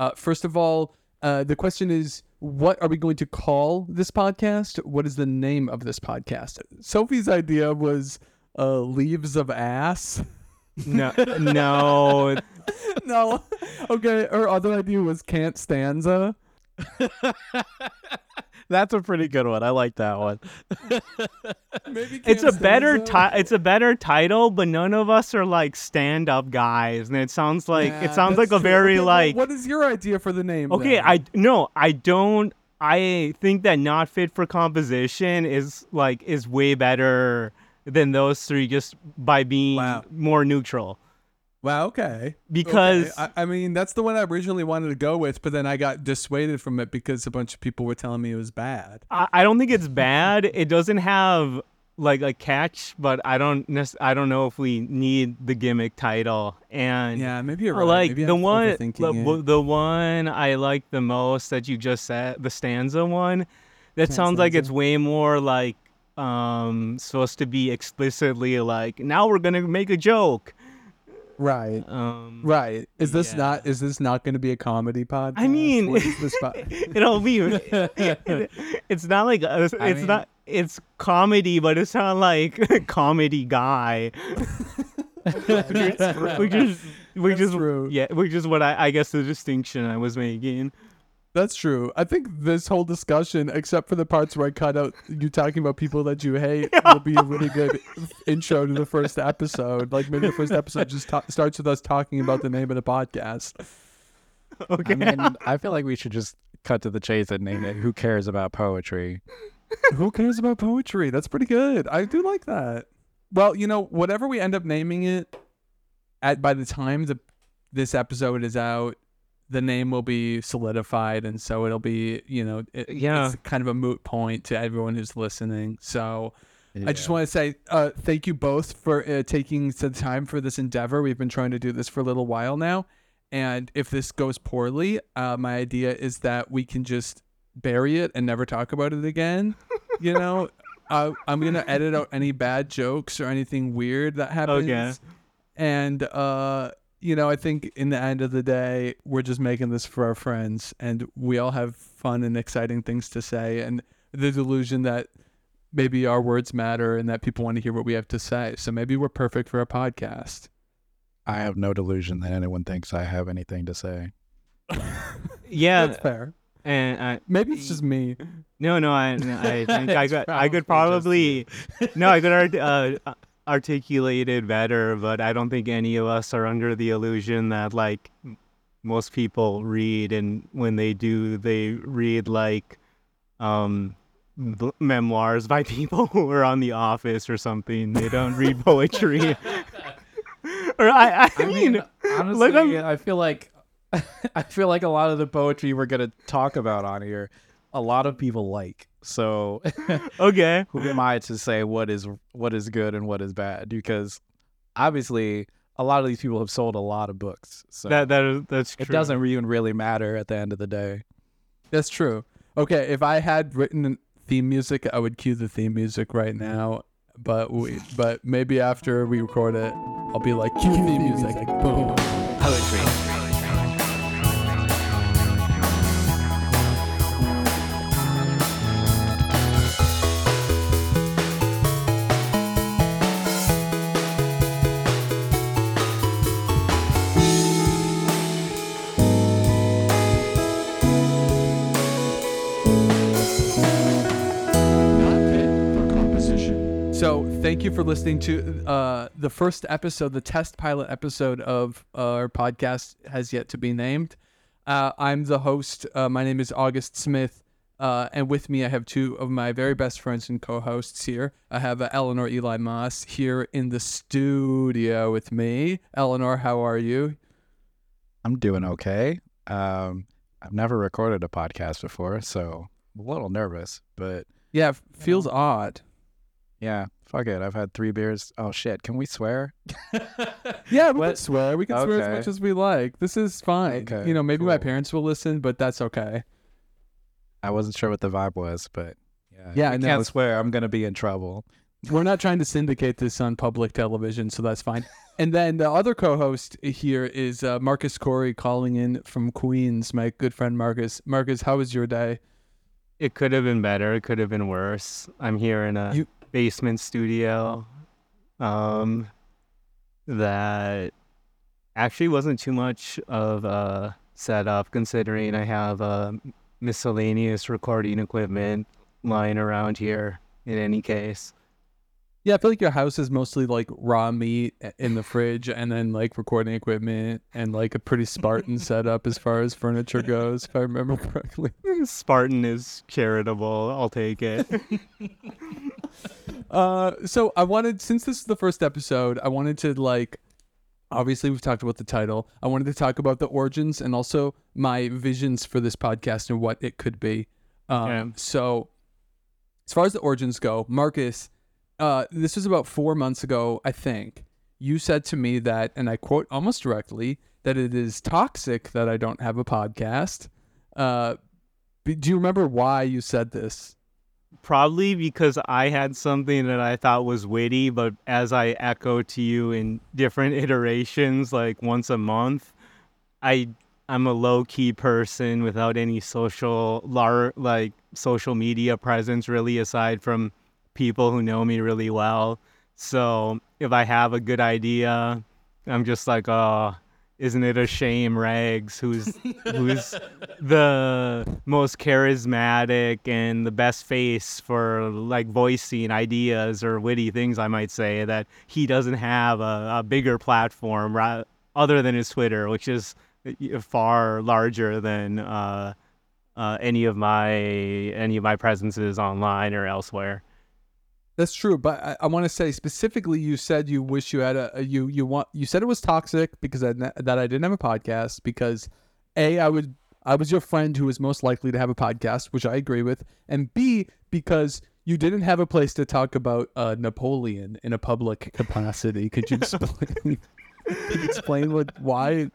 Uh, first of all, uh, the question is, what are we going to call this podcast? What is the name of this podcast? Sophie's idea was uh, leaves of ass. No, no. no, okay. Her other idea was can't stanza. That's a pretty good one. I like that one. Maybe It's a better ti- It's a better title, but none of us are like stand-up guys, and it sounds like Yeah, it sounds like a true. very Okay, like. What is your idea for the name? Okay, then? I no, I don't. I think that not fit for composition is like is way better than those three just by being Wow. more neutral. Wow. Okay. Because Okay, I, I mean, that's the one I originally wanted to go with, but then I got dissuaded from it because a bunch of people were telling me it was bad. I, I don't think it's bad. It doesn't have like a catch, but I don't nec- I don't know if we need the gimmick title. And Yeah, maybe you're right. like Maybe the I'm one the, the one I like the most that you just said, the stanza one. That Can't sounds like it's way more like um supposed to be explicitly like now we're gonna make a joke. Right. Um Right. Is this Yeah. not is this not going to be a comedy podcast? I mean, What is this po- it'll be it's not like a, it's I mean- not it's comedy but it's not like comedy guy which is which is true. yeah which is what I, I guess the distinction i was making That's true. I think this whole discussion, except for the parts where I cut out you talking about people that you hate, will be a really good intro to the first episode. Like maybe the first episode just ta- starts with us talking about the name of the podcast. okay I mean, I feel like we should just cut to the chase and name it "Who Cares About Poetry." Who cares about poetry? That's pretty good. I do like that. Well, you know, whatever we end up naming it, at by the time the this episode is out, the name will be solidified, and so it'll be, you know, it, Yeah. it's kind of a moot point to everyone who's listening. So I just want to say uh, thank you both for uh, taking some time for this endeavor. We've been trying to do this for a little while now, and if this goes poorly, uh, my idea is that we can just bury it and never talk about it again. You know, uh, I'm gonna edit out any bad jokes or anything weird that happens. Okay. And uh, you know, I think in the end of the day, we're just making this for our friends, and we all have fun and exciting things to say, and the delusion that maybe our words matter and that people want to hear what we have to say. So maybe we're perfect for a podcast. I have no delusion that anyone thinks I have anything to say. yeah That's fair. and I, Maybe it's just me. no no i i think i It's got i could probably probably no i could art, uh, articulate it better but i don't think any of us are under the illusion that like most people read and when they do they read like um b- memoirs by people who are on the office or something they don't read poetry or i i, I mean, mean, honestly, like I'm- I feel like I feel like a lot of the poetry we're gonna talk about on here, a lot of people like. So okay who am I to say what is what is good and what is bad? Because obviously, a lot of these people have sold a lot of books, so that that is that's true it doesn't even really matter at the end of the day. That's true. Okay, if I had written theme music, I would cue the theme music right now. But we, but maybe after we record it, I'll be like, cue theme music. Boom. thank you for listening to uh, the first episode, the test pilot episode of our podcast has yet to be named. Uh, I'm the host. Uh, my name is August Smith, uh, and with me I have two of my very best friends and co-hosts here. I have uh, Eleanor Eli Moss here in the studio with me. Eleanor, how are you? I'm doing okay. Um, I've never recorded a podcast before, so I'm a little nervous, but Yeah, feels odd. Yeah, fuck it. I've had three beers. Oh shit, can we swear? Yeah, we can swear. We can swear as much as we like. This is fine. Okay, you know, maybe my parents will listen, but that's okay. I wasn't sure what the vibe was, but yeah, Yeah, I I can't swear. I'm gonna be in trouble. We're not trying to syndicate this on public television, so that's fine. And then the other co-host here is uh, Marcus Khoury calling in from Queens. My good friend Marcus. Marcus, how was your day? It could have been better. It could have been worse. I'm here in a You- basement studio um, that actually wasn't too much of a setup considering I have uh, miscellaneous recording equipment lying around here in any case. Yeah, I feel like your house is mostly like raw meat in the fridge, and then like recording equipment, and like a pretty Spartan setup as far as furniture goes, if I remember correctly. Spartan is charitable. I'll take it. Uh, so I wanted, since this is the first episode, I wanted to like, obviously we've talked about the title. I wanted to talk about the origins and also my visions for this podcast and what it could be. Um, Yeah. So, as far as the origins go, Marcus, uh, this was about four months ago, I think. You said to me that, and I quote almost directly, that it is toxic that I don't have a podcast. Uh, do you remember why you said this? Probably because I had something that I thought was witty, but as I echo to you in different iterations, like once a month, I I'm a low key person without any social lar- like social media presence really aside from people who know me really well. So if I have a good idea, I'm just like, oh, isn't it a shame, Rags, who's who's the most charismatic and the best face for like voicing ideas or witty things, I might say, that he doesn't have a, a bigger platform ra- other than his Twitter, which is uh, far larger than uh, uh, any of my any of my presences online or elsewhere. That's true, but I, I want to say specifically, you said you wish you had a, a you you want you said it was toxic because I, that I didn't have a podcast because a I would I was your friend who was most likely to have a podcast, which I agree with, and b because you didn't have a place to talk about uh, Napoleon in a public capacity. Could you explain? could you explain what why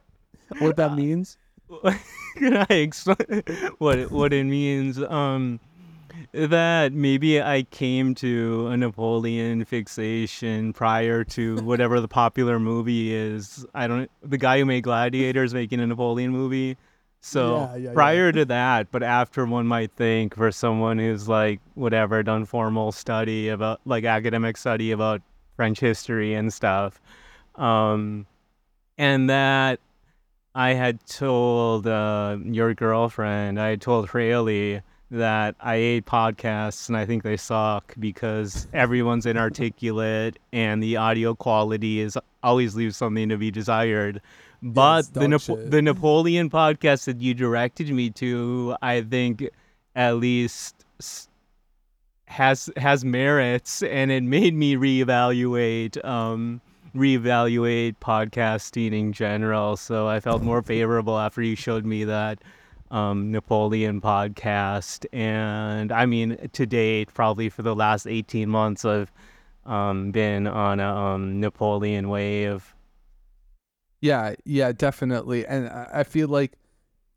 what that means? Can I explain what what it means? Um, that maybe I came to a Napoleon fixation prior to whatever the popular movie is. I don't. The guy who made Gladiator is making a Napoleon movie. So Yeah, yeah, yeah. prior to that, but after one might think for someone who's like whatever done formal study about like academic study about French history and stuff, um, and that I had told uh, your girlfriend, I had told Rayleigh that I ate podcasts and I think they suck because everyone's inarticulate and the audio quality is always leaves something to be desired. But the Napo- the Napoleon podcast that you directed me to, I think at least has has merits and it made me reevaluate um reevaluate podcasting in general. So i felt more favorable after you showed me that um napoleon podcast and i mean to date probably for the last 18 months i've um been on a um napoleon wave Yeah, yeah, definitely. And I feel like,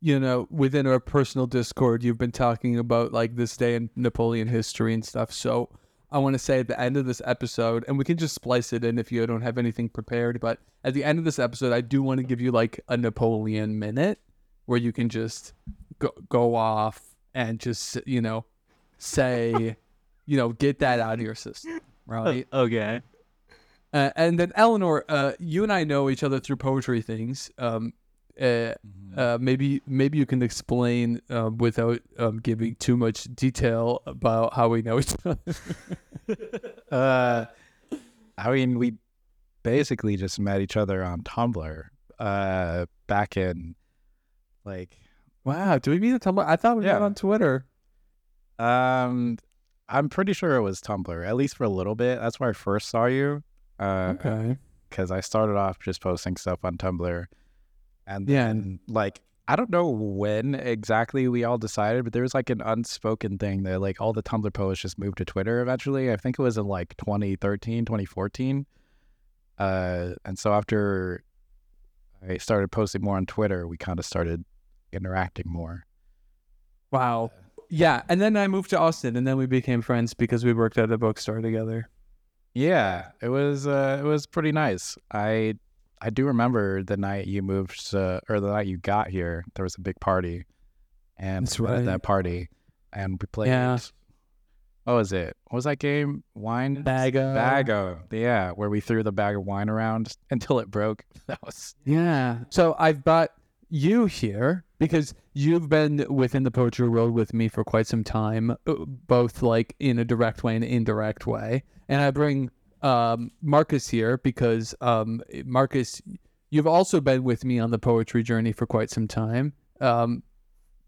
you know, within our personal Discord, you've been talking about like this day in Napoleon history and stuff. So I want to say at the end of this episode, and we can just splice it in if you don't have anything prepared, but at the end of this episode, I do want to give you like a Napoleon minute where you can just go, go off and just, you know, say, you know, get that out of your system, right? okay Uh, and then Eleanor, uh, you and I know each other through poetry things. Um, uh, uh, maybe maybe you can explain uh, without um, giving too much detail about how we know each other. Uh, I mean, we basically just met each other on Tumblr uh, back in like wow, do we meet on Tumblr? I thought we met on Twitter. um, I'm pretty sure it was Tumblr at least for a little bit. That's where I first saw you. Uh, Okay. because I started off just posting stuff on Tumblr, and Yeah. then like I don't know when exactly we all decided, but there was like an unspoken thing that like all the Tumblr posts just moved to Twitter eventually. I think it was in like 2013, 2014. Uh, and so after I started posting more on Twitter, we kind of started interacting more. Wow. Yeah, and then I moved to Austin, and then we became friends because we worked at a bookstore together. Yeah, it was uh, it was pretty nice. I I do remember the night you moved uh, or the night you got here. There was a big party, and That's met at that party, and we played. Yeah. What was it? What was that game? Wine Bago. Bago. Yeah, where we threw the bag of wine around until it broke. That was Yeah. So I've got you here because you've been within the poetry world with me for quite some time, uh, both like in a direct way and indirect way. And I bring um, Marcus here because um, Marcus, you've also been with me on the poetry journey for quite some time. Um,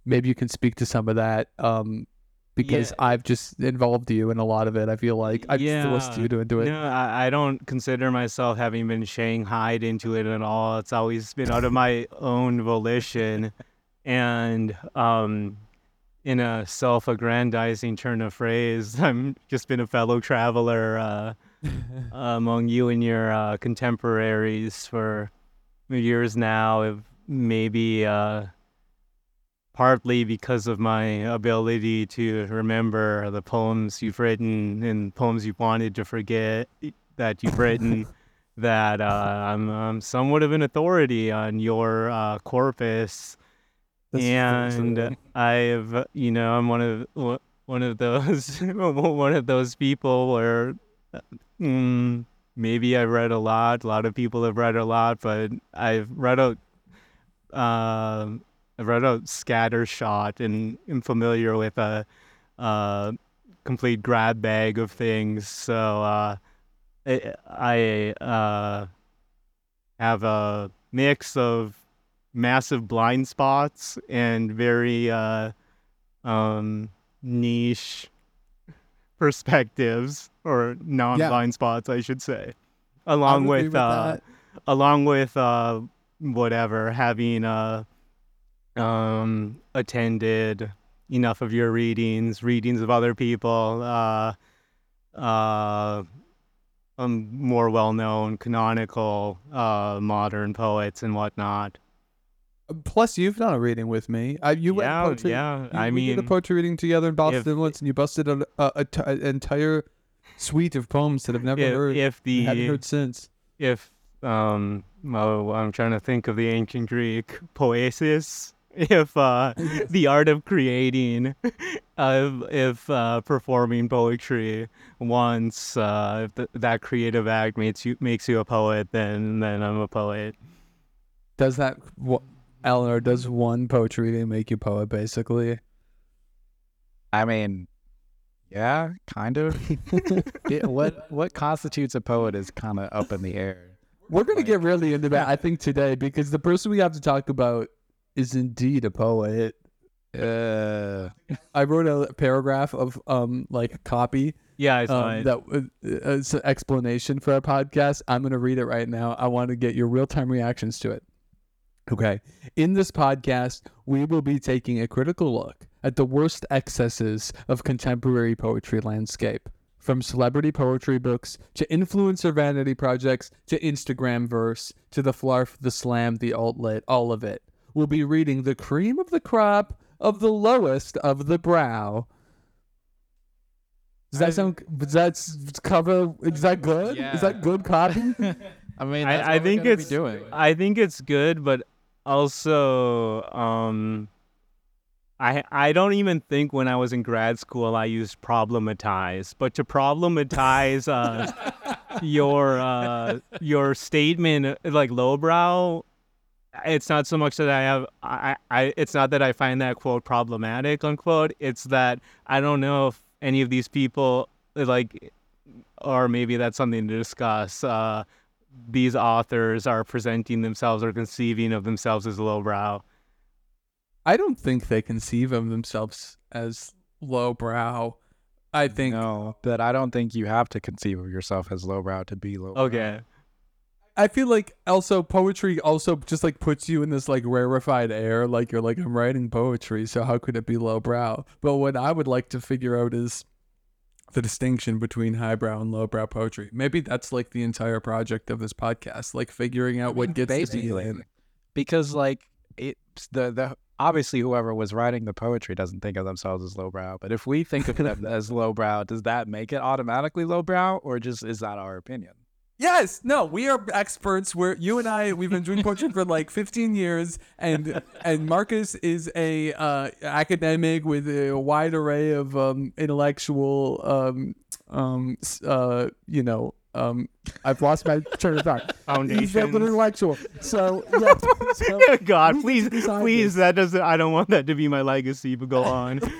maybe you can speak to some of that um, because Yeah. I've just involved you in a lot of it. I feel like I've forced Yeah. you to into it. No, I, I don't consider myself having been shanghaied into it at all. It's always been out of my own volition. And um, in a self aggrandizing turn of phrase, I'm just been a fellow traveler uh, among you and your uh, contemporaries for years now. Maybe uh, partly because of my ability to remember the poems you've written and poems you wanted to forget that you've written, that uh, I'm, I'm somewhat of an authority on your uh, corpus. That's and I've, you know, I'm one of one- of those one of those people where mm, maybe I've read a lot. A lot of people have read a lot, but I've read a um I've read a scatter shot and am familiar with a uh, complete grab bag of things. So uh, I, I uh, have a mix of massive blind spots and very uh, um, niche perspectives or non-blind spots, I should say, along with, with uh, along with uh, whatever having uh, um, attended enough of your readings, readings of other people, uh, uh, um, more well-known canonical uh, modern poets and whatnot. Plus, you've done a reading with me. I, you went poetry, yeah. you- I we did a poetry reading together in Boston once, and you busted an entire suite of poems that I've never if, heard. if and hadn't heard since. if um, oh, I'm trying to think of the ancient Greek poesis. If uh, the art of creating, uh, if uh, performing poetry once, uh, if th- that creative act makes you makes you a poet, then then I'm a poet. Does that, wh- Eleanor? Does one poetry reading make you poet? Basically, I mean, yeah, kind of. It- what what constitutes a poet is kind of up in the air. we're gonna Like- get really into that. I think today because the person we have to talk about is indeed a poet. Uh, I wrote a paragraph of um like a copy Yeah, I saw um, it. that uh, it's an explanation for our podcast. I'm going to read it right now. I want to get your real time reactions to it. Okay. In this podcast, we will be taking a critical look at the worst excesses of contemporary poetry landscape. From celebrity poetry books to influencer vanity projects to Instagram verse to the flarf, the slam, the alt lit, all of it. We'll be reading the cream of the crop of the lowest of the brow. Does that I- sound? Does that cover? Is that good? Is that good copy? I mean, I- that's I what we're think gonna be it's- doing. I think it's good, but also, um, I I don't even think when I was in grad school I used problematize, but to problematize uh, your uh, your statement uh, like lowbrow, it's not so much that I have I, I it's not that I find that quote problematic unquote. It's that I don't know if any of these people like, or maybe that's something to discuss. Uh, these authors are presenting themselves or conceiving of themselves as lowbrow. I don't think they conceive of themselves as lowbrow. I think no, but I don't think you have to conceive of yourself as lowbrow to be lowbrow. Okay. I feel like also poetry also just like puts you in this like rarefied air, like you're like I'm writing poetry, so how could it be lowbrow? But what I would like to figure out is the distinction between highbrow and lowbrow poetry. Maybe that's like the entire project of this podcast, like figuring out what gets to be basically. in. because like it the the obviously whoever was writing the poetry doesn't think of themselves as lowbrow. But if we think of them as lowbrow, does that make it automatically lowbrow, or just is that our opinion? Yes, no, we are experts. Where you and I, we've been doing poetry for like 15 years, and and Marcus is a uh, academic with a wide array of um, intellectual, um, um, uh, you know, um, I've lost my train of thought. He's an intellectual. So yeah, so, God, please, please, that doesn't. I don't want that to be my legacy. But go on.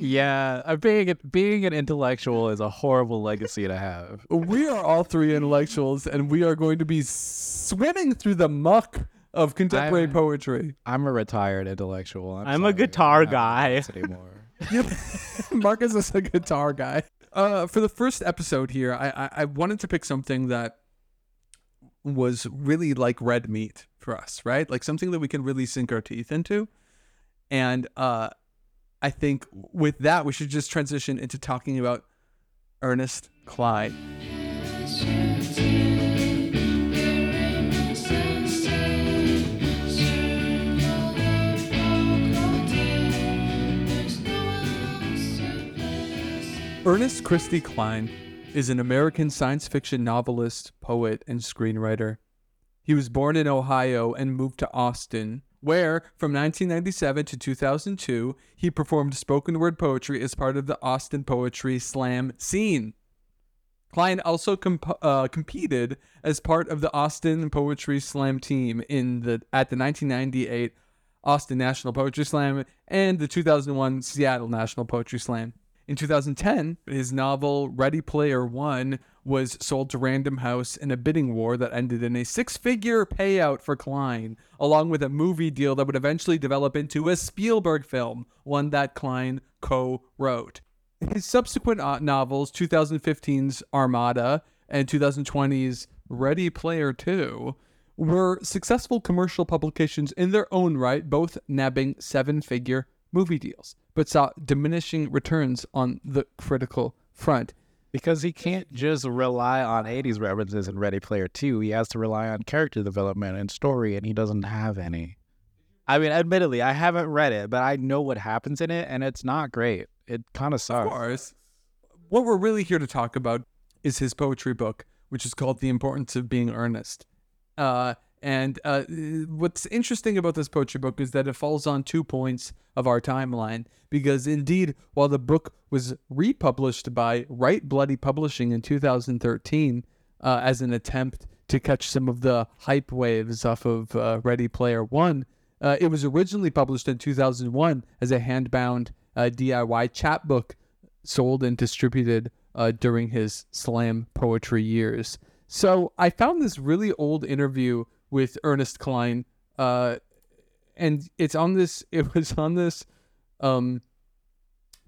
Yeah, uh, being being an intellectual is a horrible legacy to have. we are all three intellectuals, and we are going to be swimming through the muck of contemporary I'm- poetry. I'm a retired intellectual. I'm, I'm a sorry, I guitar guy. this Anymore. Yep. Marcus is a guitar guy. Uh, for the first episode here, I, I I wanted to pick something that was really like red meat for us, right? Like something that we can really sink our teeth into. And uh, I think with that, we should just transition into talking about Ernest Cline. Ernest Christy Cline is an American science fiction novelist, poet, and screenwriter. He was born in Ohio and moved to Austin, where, from 1997 to 2002, he performed spoken word poetry as part of the Austin Poetry Slam scene. Cline also comp- uh, competed as part of the Austin Poetry Slam team in the at the 1998 Austin National Poetry Slam and the 2001 Seattle National Poetry Slam. In 2010, his novel Ready Player One was sold to Random House in a bidding war that ended in a six figure payout for Cline, along with a movie deal that would eventually develop into a Spielberg film, one that Cline co wrote. His subsequent uh, novels, 2015's Armada and 2020's Ready Player 2, were successful commercial publications in their own right, both nabbing seven figure movie deals, but saw diminishing returns on the critical front. Because he can't just rely on 80s references in Ready Player 2. He has to rely on character development and story, and he doesn't have any. I mean, admittedly, I haven't read it, but I know what happens in it, and it's not great. It kind of sucks. Of course, what we're really here to talk about is his poetry book, which is called The Importance of Being Ernest. Uh, and uh, what's interesting about this poetry book is that it falls on two points of our timeline. Because indeed, while the book was republished by Write Bloody Publishing in 2013 uh, as an attempt to catch some of the hype waves off of uh, Ready Player One, uh, it was originally published in 2001 as a handbound uh, DIY chapbook sold and distributed uh, during his slam poetry years. So I found this really old interview with Ernest Cline, uh, and it's on this. It was on this um,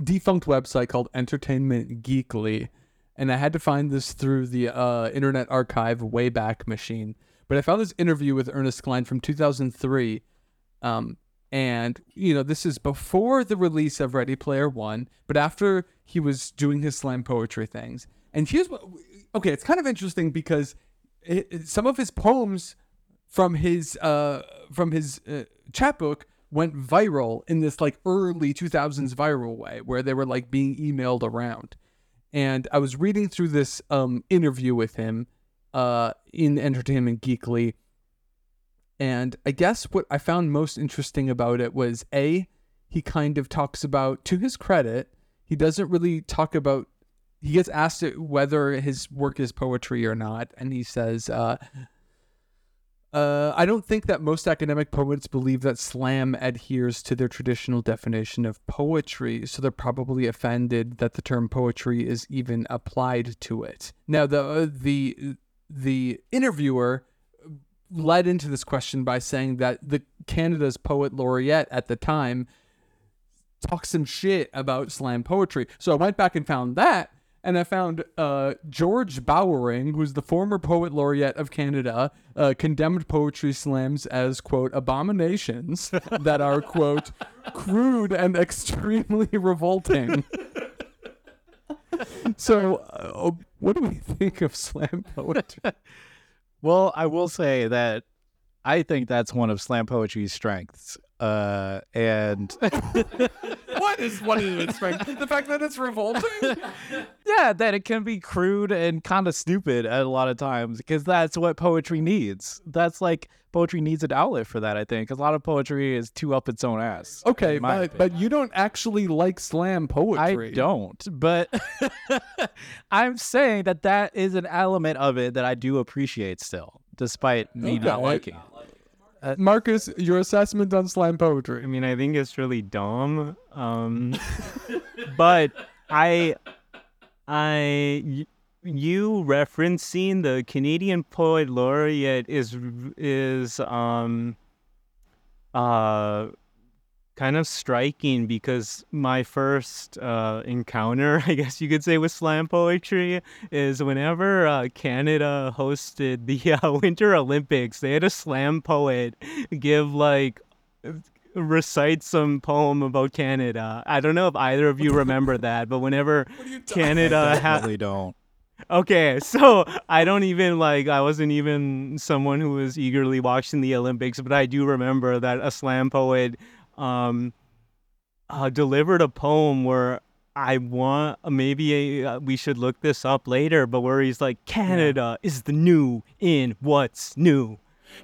defunct website called Entertainment Geekly, and I had to find this through the uh, Internet Archive Wayback Machine. But I found this interview with Ernest Cline from 2003. Um, and you know this is before the release of Ready Player One, but after he was doing his slam poetry things. And here's what, okay, it's kind of interesting because it, it- some of his poems from his uh from his uh, chapbook went viral in this like early 2000s viral way where they were like being emailed around. And I was reading through this um interview with him uh in Entertainment Geekly and I guess what I found most interesting about it was A, he kind of talks about, to his credit, he doesn't really talk about, he gets asked whether his work is poetry or not. And he says, uh, uh, I don't think that most academic poets believe that slam adheres to their traditional definition of poetry, so they're probably offended that the term poetry is even applied to it. Now, the uh, the the interviewer led into this question by saying that the Canada's poet laureate at the time talked some shit about slam poetry. So I went back and found that, and I found uh, George Bowering, who's the former poet laureate of Canada, uh, condemned poetry slams as quote abominations that are quote crude and extremely revolting. so, uh, what do we think of slam poetry? Well, I will say that I think that's one of slam poetry's strengths. Uh, and what is one of its strengths? The fact that it's revolting. yeah, that it can be crude and kind of stupid at a lot of times because that's what poetry needs. That's like poetry needs an outlet for that. I think a lot of poetry is too up its own ass. Okay, but but you don't actually like slam poetry. I don't, but I'm saying that that is an element of it that I do appreciate still, despite me not Okay. Liking. Marcus, your assessment on slam poetry. I mean, I think it's really dumb. Um, but I, I, y- you referencing the Canadian poet laureate is is um, uh, kind of striking because my first uh, encounter, I guess you could say, with slam poetry is whenever uh, Canada hosted the uh, Winter Olympics, they had a slam poet give like recite some poem about Canada. I don't know if either of you remember that, but whenever Canada had Definitely don't. Okay, so I don't even like I wasn't even someone who was eagerly watching the Olympics, but I do remember that a slam poet um uh, delivered a poem where I want maybe uh, we should look this up later, but where he's like Canada is the new in what's new.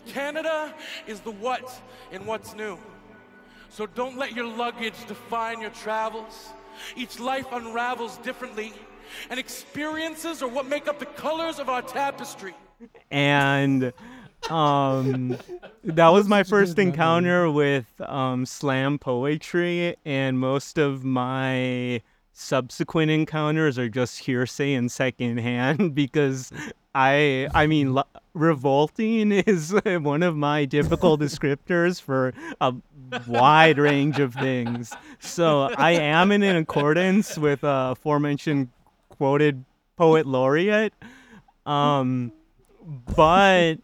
Canada is the what in what's new. So don't let your luggage define your travels. Each life unravels differently, and experiences are what make up the colors of our tapestry. and um that was my first encounter with um slam poetry and most of my subsequent encounters are just hearsay and secondhand because i i mean lo- revolting is one of my difficult descriptors for a wide range of things. So i am in accordance with uh aforementioned quoted poet laureate. Um but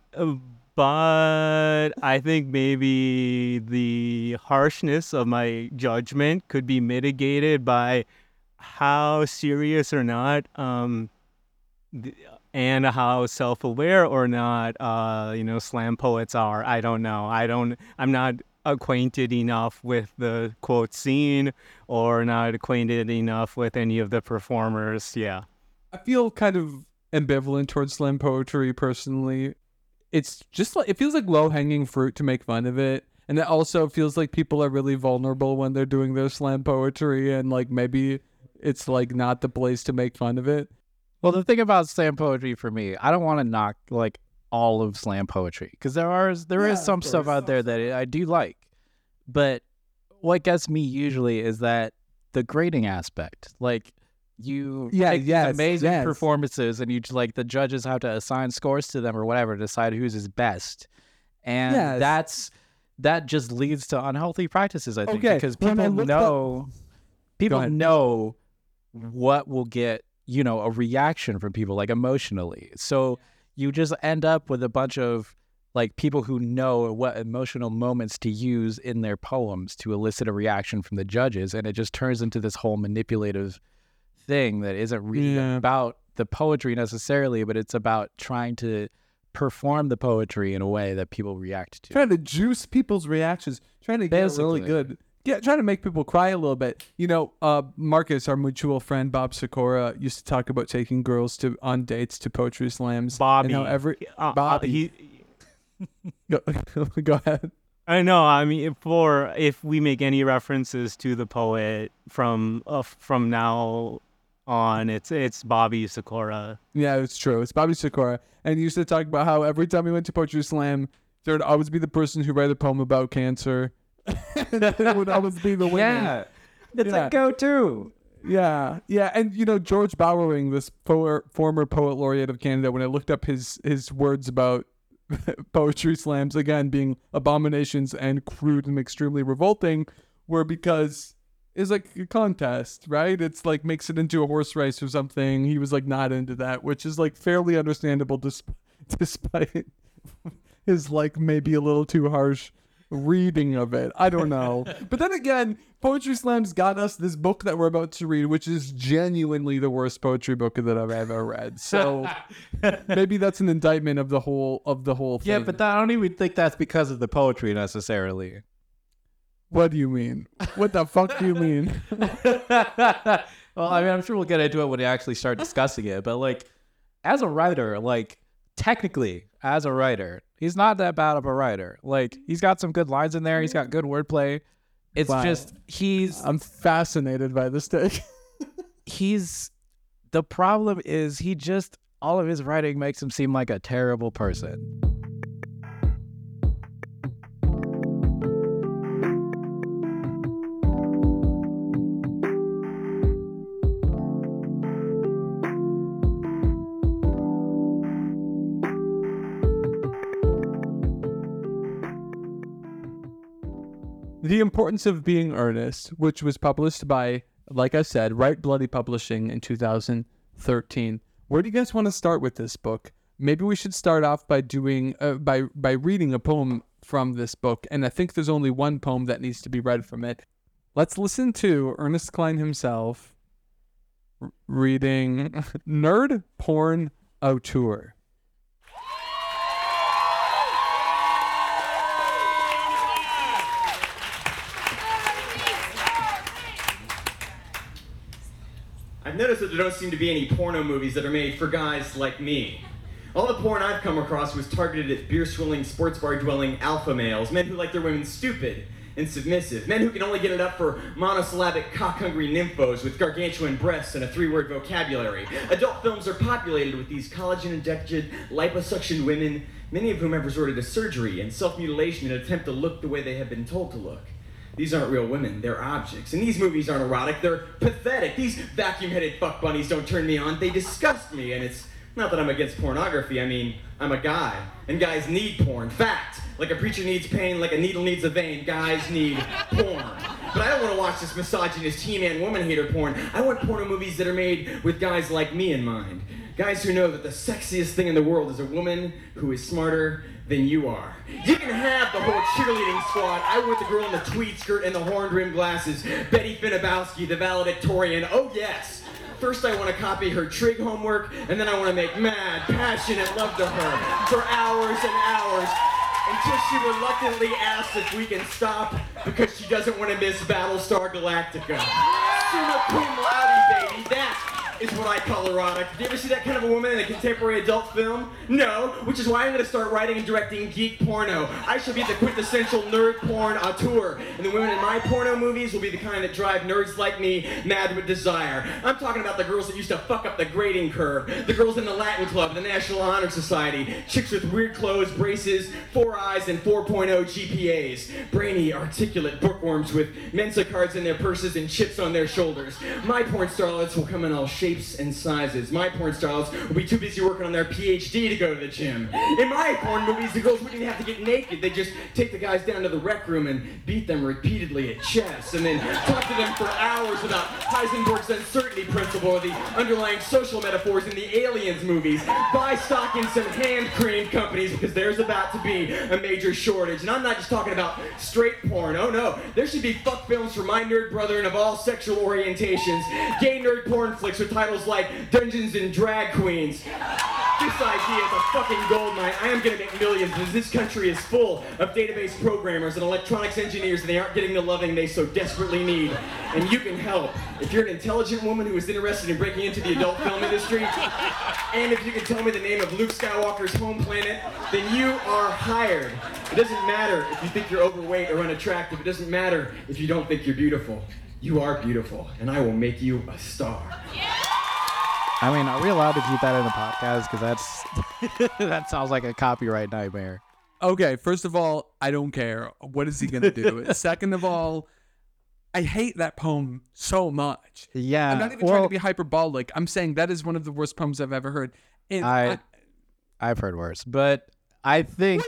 but I think maybe the harshness of my judgment could be mitigated by how serious or not um and how self-aware or not uh you know slam poets are. I don't know. I don't i'm not acquainted enough with the quote scene or not acquainted enough with any of the performers. Yeah. I feel kind of ambivalent towards slam poetry personally. It's just like it feels like low hanging fruit to make fun of it. And it also feels like people are really vulnerable when they're doing their slam poetry and like maybe it's like not the place to make fun of it. Well, the thing about slam poetry for me, I don't want to knock like all of slam poetry because there are there is Yeah, some stuff out there that I do like, but what gets me usually is that the grading aspect, like you Yeah, take these yes, amazing yes. performances and you like the judges have to assign scores to them or whatever decide who's is best, and Yes. that's that just leads to unhealthy practices. I think Okay, because people up- know people know what will get you know a reaction from people like emotionally so you just end up with a bunch of like people who know what emotional moments to use in their poems to elicit a reaction from the judges and it just turns into this whole manipulative thing that isn't really Yeah. about the poetry necessarily but it's about trying to perform the poetry in a way that people react to Trying to juice people's reactions, trying to get really good. Yeah, trying to make people cry a little bit. You know, uh, Marcus, our mutual friend Bob Sikora, used to talk about taking girls to on dates to poetry slams. bobby and how every uh, uh, he go, go ahead. I know. I mean, for if we make any references to the poet from uh, from now on, it's it's Bobby Sikora. Yeah, it's true. It's Bobby Sikora, and he used to talk about how every time he went to poetry slam, there would always be the person who read a poem about cancer. it would always be the winner. Yeah, it's Yeah. a go-to Yeah, yeah, and you know George Bowering, this po- former poet laureate of Canada, when I looked up his his words about poetry slams again being abominations and crude and extremely revolting, were because it's like a contest, right? It's like makes it into a horse race or something. He was like not into that, which is like fairly understandable, despite despite his like maybe a little too harsh reading of it. I don't know. But then again, Poetry Slam's got us this book that we're about to read, which is genuinely the worst poetry book that I've ever read. So maybe that's an indictment of the whole of the whole thing. Yeah, but I don't even think that's because of the poetry necessarily. What do you mean? What the fuck do you mean? well, I mean, I'm sure we'll get into it when we actually start discussing it. But like, as a writer, like technically, as a writer, he's not that bad of a writer. Like, he's got some good lines in there. He's got good wordplay. It's just he's I'm fascinated by this take. he's the problem is he just all of his writing makes him seem like a terrible person. The Importance of Being Ernest, which was published by, like I said, Write Bloody Publishing in 2013. Where do you guys want to start with this book? Maybe we should start off by doing uh, by by reading a poem from this book, and I think there's only one poem that needs to be read from it. Let's listen to Ernest Cline himself reading Nerd Porn Auteur. I've noticed that there don't seem to be any porno movies that are made for guys like me. All the porn I've come across was targeted at beer swilling, sports bar dwelling alpha males, men who like their women stupid and submissive, men who can only get it up for monosyllabic cock hungry nymphos with gargantuan breasts and a three word vocabulary. Adult films are populated with these collagen injected, liposuction women, many of whom have resorted to surgery and self mutilation in an attempt to look the way they have been told to look. These aren't real women, they're objects. And these movies aren't erotic, they're pathetic. These vacuum headed fuck bunnies don't turn me on, they disgust me. And it's not that I'm against pornography, I mean, I'm a guy. And guys need porn. Fact! Like a preacher needs pain, like a needle needs a vein, guys need porn. But I don't want to watch this misogynist He Man woman hater porn. I want porno movies that are made with guys like me in mind. Guys who know that the sexiest thing in the world is a woman who is smarter than you are. You can have the whole cheerleading squad. I want the girl in the tweed skirt and the horned rimmed glasses. Betty Finnebowski, the valedictorian. Oh, yes. First, I want to copy her trig homework, and then I want to make mad, passionate love to her for hours and hours until she reluctantly asks if we can stop because she doesn't want to miss Battlestar Galactica. Summa cum laude, baby. Is what I call erotic. Do you ever see that kind of a woman in a contemporary adult film? No, which is why I'm gonna start writing and directing geek porno. I shall be the quintessential nerd porn auteur, and the women in my porno movies will be the kind that drive nerds like me mad with desire. I'm talking about the girls that used to fuck up the grading curve, the girls in the Latin Club, the National Honor Society, chicks with weird clothes, braces, four eyes, and 4.0 GPAs, brainy, articulate bookworms with Mensa cards in their purses and chips on their shoulders. My porn starlets will come in all shapes and sizes. My porn starlets will be too busy working on their PhD to go to the gym. In my porn movies, the girls wouldn't even have to get naked. They just take the guys down to the rec room and beat them repeatedly at chess, and then talk to them for hours about Heisenberg's uncertainty principle or the underlying social metaphors in the Aliens movies. Buy stock in some hand cream companies because there's about to be a major shortage. And I'm not just talking about straight porn. Oh no, there should be fuck films for my nerd brethren of all sexual orientations. Gay nerd porn flicks with titles like Dungeons and Drag Queens. This idea is a fucking gold mine. I am gonna make millions because this country is full of database programmers and electronics engineers and they aren't getting the loving they so desperately need. And you can help. If you're an intelligent woman who is interested in breaking into the adult film industry, and if you can tell me the name of Luke Skywalker's home planet, then you are hired. It doesn't matter if you think you're overweight or unattractive. It doesn't matter if you don't think you're beautiful. You are beautiful, and I will make you a star. Yeah. I mean, are we allowed to keep that in the podcast? Because that's that sounds like a copyright nightmare. Okay, first of all, I don't care. What is he gonna do? Second of all, I hate that poem so much. Yeah, I'm not even trying to be hyperbolic. I'm saying that is one of the worst poems I've ever heard. And I, I've heard worse, but I think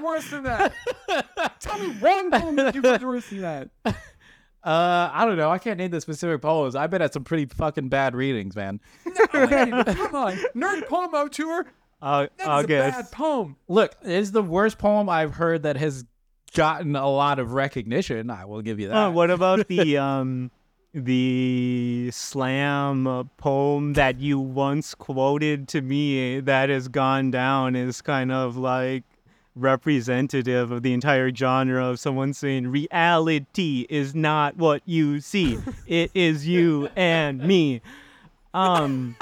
What have you heard worse than that? Tell me what you've heard worse than that. Tell me one poem that you've heard worse than that. uh, I don't know. I can't name the specific poems. I've been at some pretty fucking bad readings, man. Hey, come on, nerd porn auteur. Uh, That's August. a bad poem. Look, it's the worst poem I've heard that has gotten a lot of recognition. I will give you that. Uh, what about the um the slam uh, poem that you once quoted to me that has gone down is kind of like representative of the entire genre of someone saying reality is not what you see it is you and me um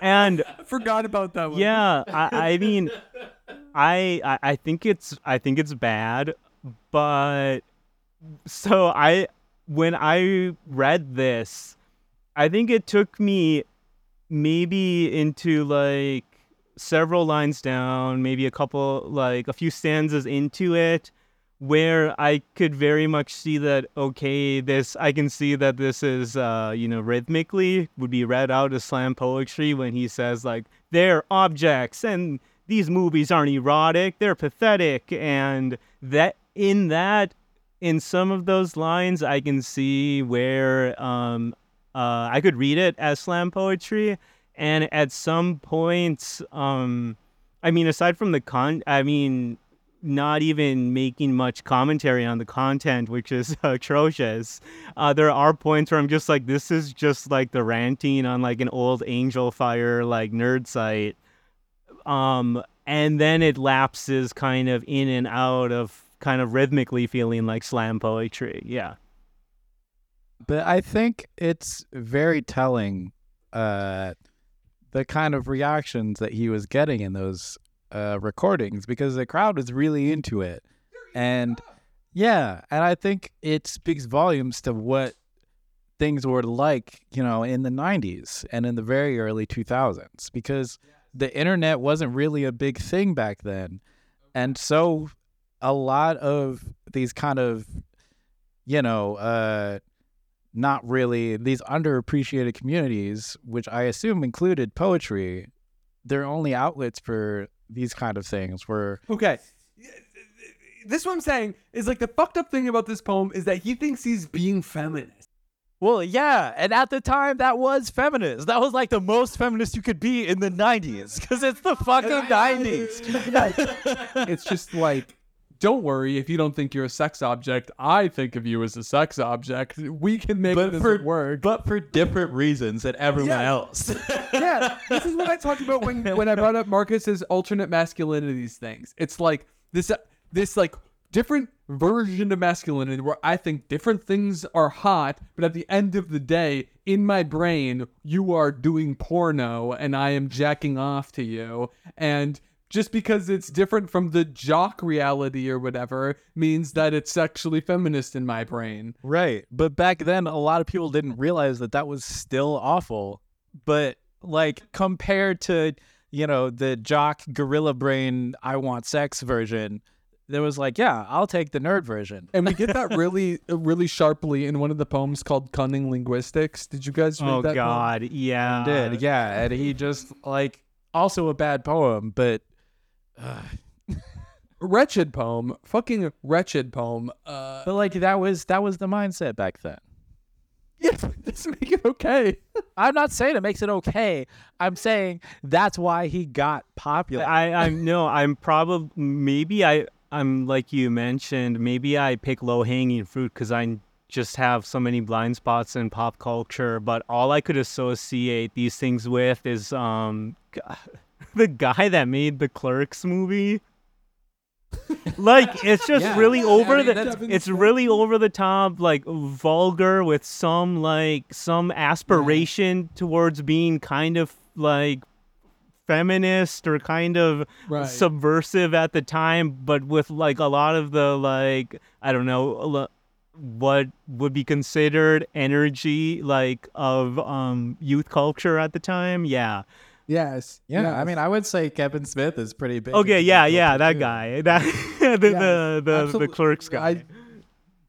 and I forgot about that one. yeah i, I mean I, I i think it's i think it's bad but so i when i read this i think it took me maybe into like several lines down maybe a couple like a few stanzas into it where I could very much see that okay, this I can see that this is uh, you know, rhythmically would be read out as slam poetry when he says like they're objects and these movies aren't erotic, they're pathetic. And that in that in some of those lines I can see where um uh I could read it as slam poetry and at some points um I mean aside from the con I mean not even making much commentary on the content, which is atrocious. Uh, there are points where I'm just like, this is just like the ranting on like an old Angelfire like nerd site. Um, and then it lapses kind of in and out of kind of rhythmically feeling like slam poetry. Yeah. But I think it's very telling uh, the kind of reactions that he was getting in those uh, recordings because the crowd was really into it. And yeah, and I think it speaks volumes to what things were like, you know, in the 90s and in the very early 2000s because the internet wasn't really a big thing back then. And so a lot of these kind of, you know, uh, not really these underappreciated communities, which I assume included poetry, their only outlets for these kind of things were Okay. This what I'm saying is like the fucked up thing about this poem is that he thinks he's being feminist. Well, yeah, and at the time that was feminist. That was like the most feminist you could be in the 90s because it's the fucking 90s. it's just like don't worry if you don't think you're a sex object. I think of you as a sex object. We can make But this for- work. but for different reasons than everyone Yeah. else. yeah, this is what I talked about when when I brought up Marcus's alternate masculinities things. It's like this this like different version of masculinity where I think different things are hot, but at the end of the day, in my brain, you are doing porno and I am jacking off to you. And just because it's different from the jock reality or whatever means that it's sexually feminist in my brain. Right. But back then, a lot of people didn't realize that that was still awful. But like compared to, you know, the jock gorilla brain, I want sex version, there was like, yeah, I'll take the nerd version. And we get that really, really sharply in one of the poems called "Cunning Linguistics." Did you guys read Oh that? poem? God. Yeah. did. Yeah. And he just like, also a bad poem, but wretched poem, fucking wretched poem. Uh, but like that was that was the mindset back then. yeah, it doesn't make it okay. I'm not saying it makes it okay. I'm saying that's why he got popular. I I'm no, I'm probably maybe I I'm like you mentioned, maybe I pick low hanging fruit because I just have so many blind spots in pop culture. But all I could associate these things with is um g- the guy that made the Clerks movie. like it's just Yeah. really over I mean, the it's really over the top like vulgar with some like some aspiration towards being kind of like feminist or kind of Right. subversive at the time, but with like a lot of the like I don't know what would be considered energy like of um youth culture at the time. Yeah. Yes. yeah, I mean, I would say Kevin Smith is pretty big. Okay. Yeah. Yeah. That too. guy. That the, the the the absolutely. clerks guy. I,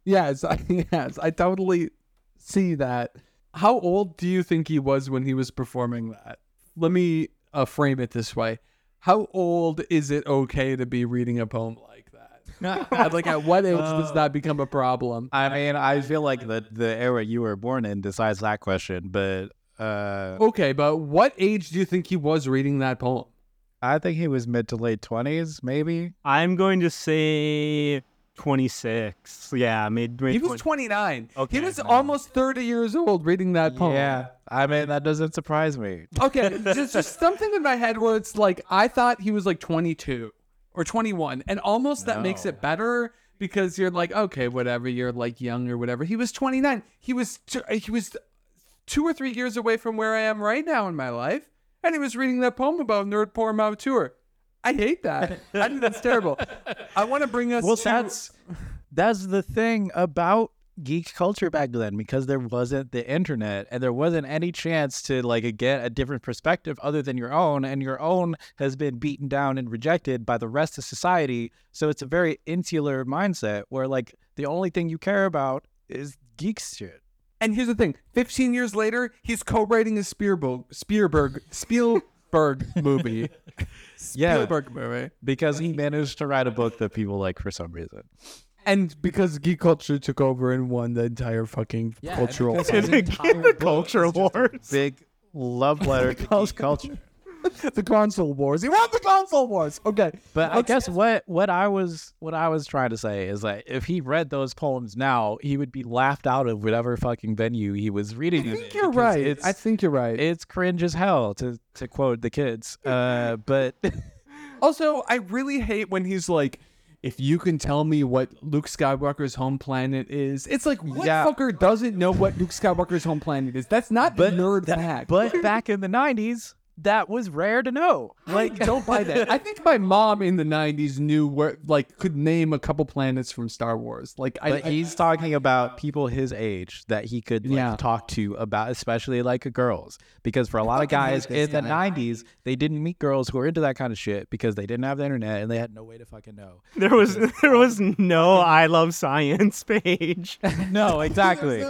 yes, I, yes, I totally see that. How old do you think he was when he was performing that? Let me uh, frame it this way: How old is it okay to be reading a poem like that? Like, at what age does that become a problem? I mean, I feel like the the era you were born in decides that question, but uh, Okay, but what age do you think he was reading that poem? I think he was mid to late twenties, maybe. I'm going to say 26. Yeah, mid. mid He was 20 29. He Okay. was almost 30 years old reading that poem. Yeah, I mean that doesn't surprise me. Okay, just, just something in my head where it's like I thought he was like 22 or 21, and almost that makes it better because you're like, okay, whatever, you're like young or whatever. He was 29. He was t- he was two or three years away from where I am right now in my life, and he was reading that poem about Nerd Porn Auteur. I hate that. I think that's terrible. I want to bring us. Well, to- that's that's the thing about geek culture back then because there wasn't the internet and there wasn't any chance to like get a different perspective other than your own and your own has been beaten down and rejected by the rest of society so it's a very insular mindset where like the only thing you care about is geek shit And here's the thing: 15 years later, he's co-writing a Spielberg Spielberg Spielberg movie. Yeah. Spielberg movie. because he managed to write a book that people like for some reason And because geek culture took over and won the entire fucking cultural. because fight. his entire the book culture is just a wars. big love letter to geek culture the console wars. He won the console wars. Okay, But I guess what what I was what I was trying to say is that if he read those poems now, he would be laughed out of whatever fucking venue he was reading. I think in, you're right. I think you're right. it's cringe as hell to to quote the kids. Uh, but also, I really hate when he's like. If you can tell me what Luke Skywalker's home planet is, it's like what Yeah. fucker doesn't know what Luke Skywalker's home planet is? That's not But nerd fact. but back in the '90s, that was rare to know. Like, don't buy that. I think my mom in the '90s knew where, like, could name a couple planets from Star Wars. Like, I, But I- he's talking about people his age that he could like, Yeah. talk to about, especially like girls, because for a lot of guys in the '90s, they didn't meet girls who were into that kind of shit because they didn't have the internet and they had no way to fucking know. There was there was no I love science page. No, exactly.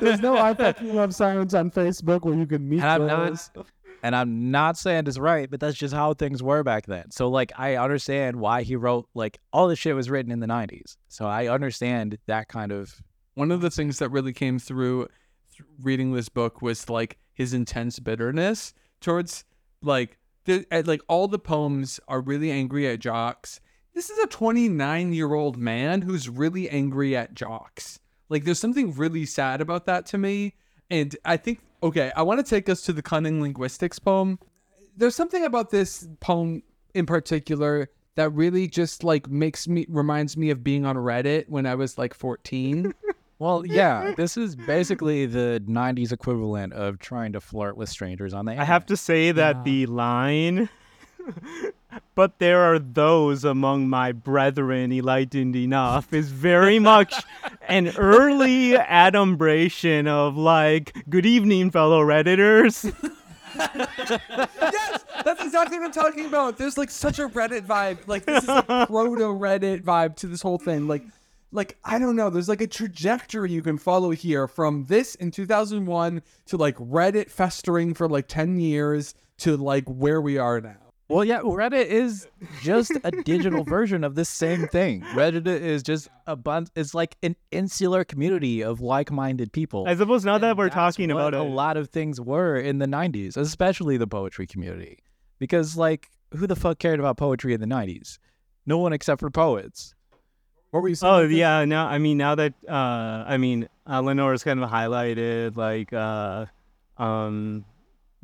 there's no I fucking love science on Facebook where you can meet And I'm girls. not, and I'm not saying it's right, but that's just how things were back then. So like I understand why he wrote like all this shit was written in the 90s. So I understand that kind of One of the things that really came through th- reading this book was like his intense bitterness towards like the, uh, like all the poems are really angry at jocks. This is a 29 year old man who's really angry at jocks. Like there's something really sad about that to me. And I think okay, I want to take us to the cunning linguistics poem. There's something about this poem in particular that really just like makes me reminds me of being on Reddit when I was like 14. Well, yeah, this is basically the 90s equivalent of trying to flirt with strangers on the I have to say that the line but there are those among my brethren enlightened enough is very much an early adumbration of like good evening fellow redditors yes, that's exactly what I'm talking about. There's like such a Reddit vibe. Like this is a proto Reddit vibe to this whole thing. Like, like I don't know. There's like a trajectory you can follow here from this in 2001 to like Reddit festering for like 10 years to like where we are now. Well, yeah, Reddit is just a digital version of this same thing. Reddit is just a bunch. It's like an insular community of like-minded people. i suppose now that we're talking what about a it lot of things were in the 90s, especially the poetry community. Because like who the fuck cared about poetry in the 90s? No one except for poets. What were you saying? Oh about this? yeah, now I mean now that uh I mean uh, Lenore's kind of highlighted like uh um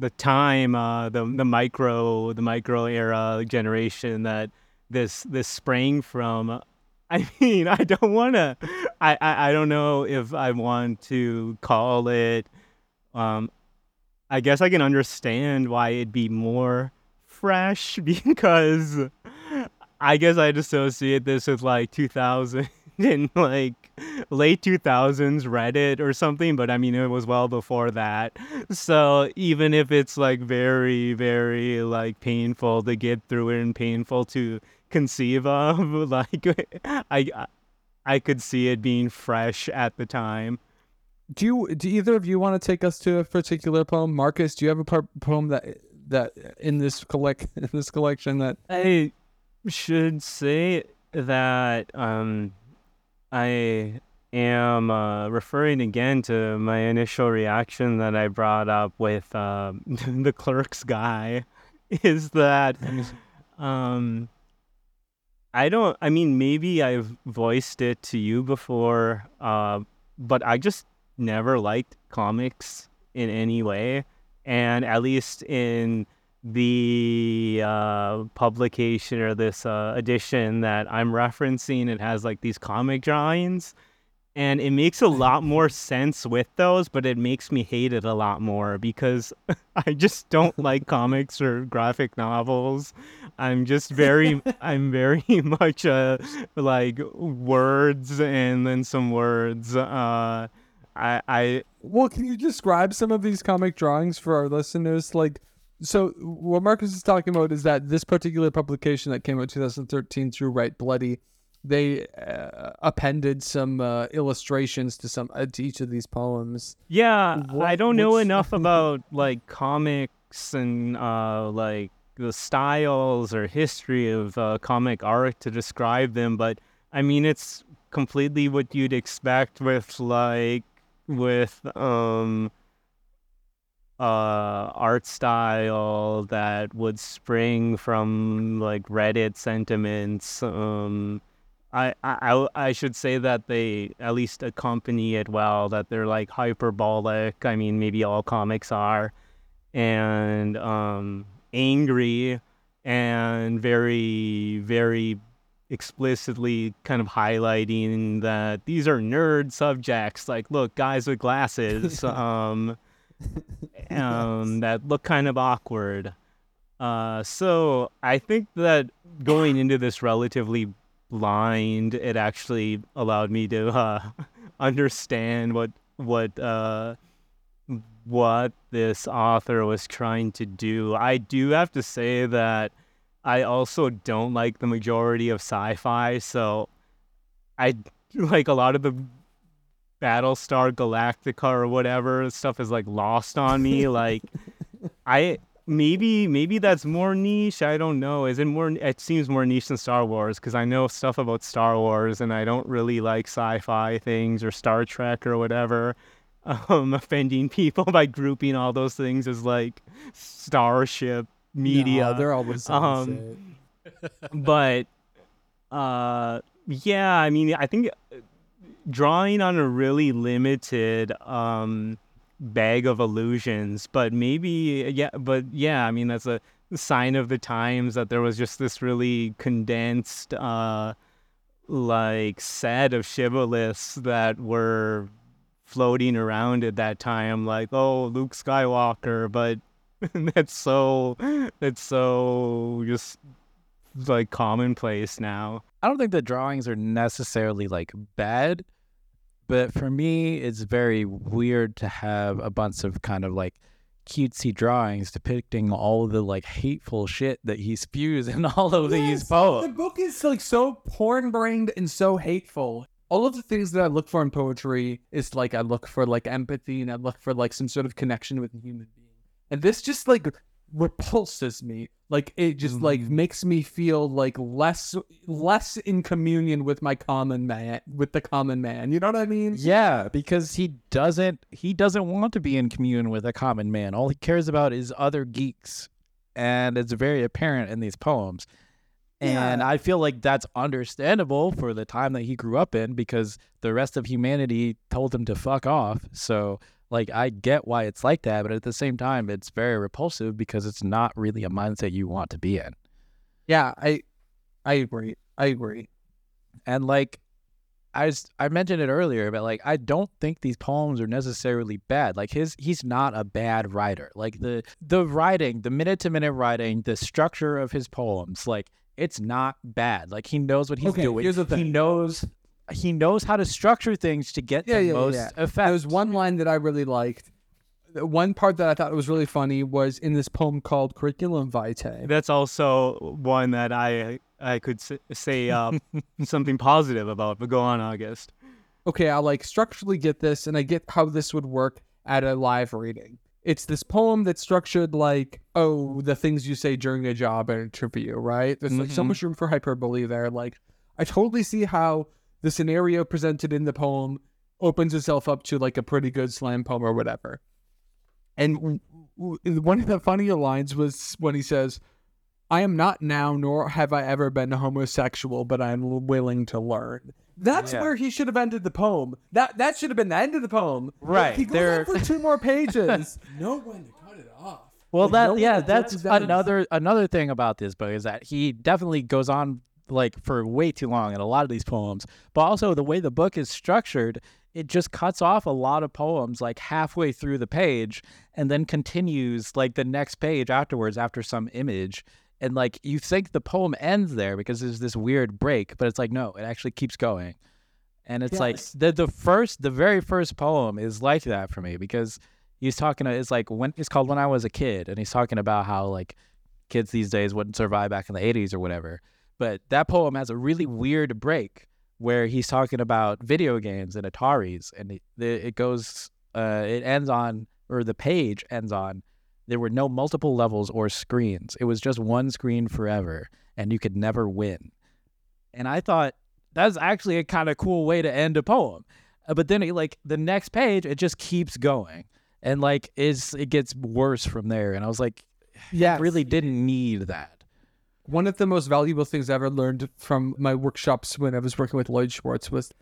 the time uh the the micro the micro era generation that this this sprang from. I mean, I don't want to I, I I don't know if I want to call it um I guess I can understand why it'd be more fresh because I guess I'd associate this with like 2000 and like late 2000s Reddit or something, but I mean, it was well before that. So even if it's like very, very like painful to get through it and painful to conceive of, like I, I, I could see it being fresh at the time. Do you? Do either of you want to take us to a particular poem? Marcus, do you have a par- poem that that in this collect in this collection that I should say that um, I am uh, referring again to my initial reaction that I brought up with um, the clerk's guy. is that um I don't I mean maybe I've voiced it to you before uh but I just never liked comics in any way and at least in the uh, publication or this uh, edition that I'm referencing, it has like these comic drawings, and it makes a lot more sense with those, but it makes me hate it a lot more because I just don't like comics or graphic novels. I'm just very, I'm very much uh, like words and then some words. Uh, I, I Well, can you describe some of these comic drawings for our listeners? Like, so what Marcus is talking about is that this particular publication that came out 2013 through Write Bloody, they uh, appended some uh, illustrations to some uh, to each of these poems. Yeah, I don't know enough about like comics and uh, like the styles or history of uh, comic art to describe them, but I mean it's completely what you'd expect with like with um uh art style that would spring from like Reddit sentiments um I, I I should say that they at least accompany it well. That they're like hyperbolic. I mean, maybe all comics are, and um, angry, and very very explicitly kind of highlighting that these are nerd subjects. Like, look, guys with glasses, um, um, that look kind of awkward. Uh, so I think that going into this relatively blind, it actually allowed me to uh, understand what what uh, what this author was trying to do. I do have to say that I also don't like the majority of sci-fi, so I like a lot of the Battlestar Galactica or whatever stuff is like lost on me. like I maybe maybe that's more niche. I don't know. Is it more? It seems more niche than Star Wars because I know stuff about Star Wars and I don't really like sci-fi things or Star Trek or whatever. Um, offending people by grouping all those things as like starship media No, they're always Um, but uh yeah i mean i think drawing on a really limited um bag of illusions but maybe yeah but yeah i mean that's a sign of the times that there was just this really condensed uh like set of shibboleths that were floating around at that time like oh luke skywalker but that's so that's so just like commonplace now. I don't think the drawings are necessarily like bad, but for me, it's very weird to have a bunch of kind of like cutesy drawings depicting all the like hateful shit that he spews in all of these poems. The book is like so porn brained and so hateful. All of the things that I look for in poetry is like I look for like empathy and I look for like some sort of connection with a human being. And this just like repulses me. Like it just mm-hmm. like makes me feel like less less in communion with my common man with the common man. You know what I mean? Yeah, because he doesn't he doesn't want to be in communion with a common man. All he cares about is other geeks. And it's very apparent in these poems. And I feel like that's understandable for the time that he grew up in because the rest of humanity told him to fuck off. So like I get why it's like that, but at the same time it's very repulsive because it's not really a mindset you want to be in. Yeah, I I agree. I agree. And like I I mentioned it earlier, but like I don't think these poems are necessarily bad. Like his he's not a bad writer. Like the the writing, the minute to minute writing, the structure of his poems, like it's not bad. Like he knows what he's Okay, doing. here's the He thing. knows he knows how to structure things to get Yeah, the yeah, most yeah. effect. There was one line that I really liked. One part that I thought was really funny was in this poem called Curriculum Vitae. that's also one that i i could s- say uh, something positive about but go on august okay, I like structurally get this and I get how this would work at a live reading. It's this poem that's structured like, oh, the things you say during a job interview, right? There's like so Mhm. much room for hyperbole there. Like, I totally see how the scenario presented in the poem opens itself up to like a pretty good slam poem or whatever. And one of the funnier lines was when he says, I am not now, nor have I ever been homosexual, but I am willing to learn. That's Yeah. where he should have ended the poem. That that should have been the end of the poem. Right, He goes there- on for two more pages. know when to cut it off. Well, Like, know that yeah, that's drop his another another thing about this book is that he definitely goes on like for way too long in a lot of these poems. But also the way the book is structured, it just cuts off a lot of poems like halfway through the page and then continues like the next page afterwards after some image. And like you think the poem ends there because there's this weird break, but it's like no, it actually keeps going. And it's like the the first the very first poem is like that for me because he's talking to it's like when it's called when I was a kid and he's talking about how like kids these days wouldn't survive back in the 80s or whatever. But that poem has a really weird break where he's talking about video games and Ataris and it, it goes uh it ends on or the page ends on there were no multiple levels or screens. It was just one screen forever and you could never win. And I thought that's actually a kind of cool way to end a poem. Uh, but then it, like the next page it just keeps going and like is it gets worse from there and I was like Yeah, really didn't need that. one of the most valuable things I ever learned from my workshops when I was working with Lloyd Schwartz was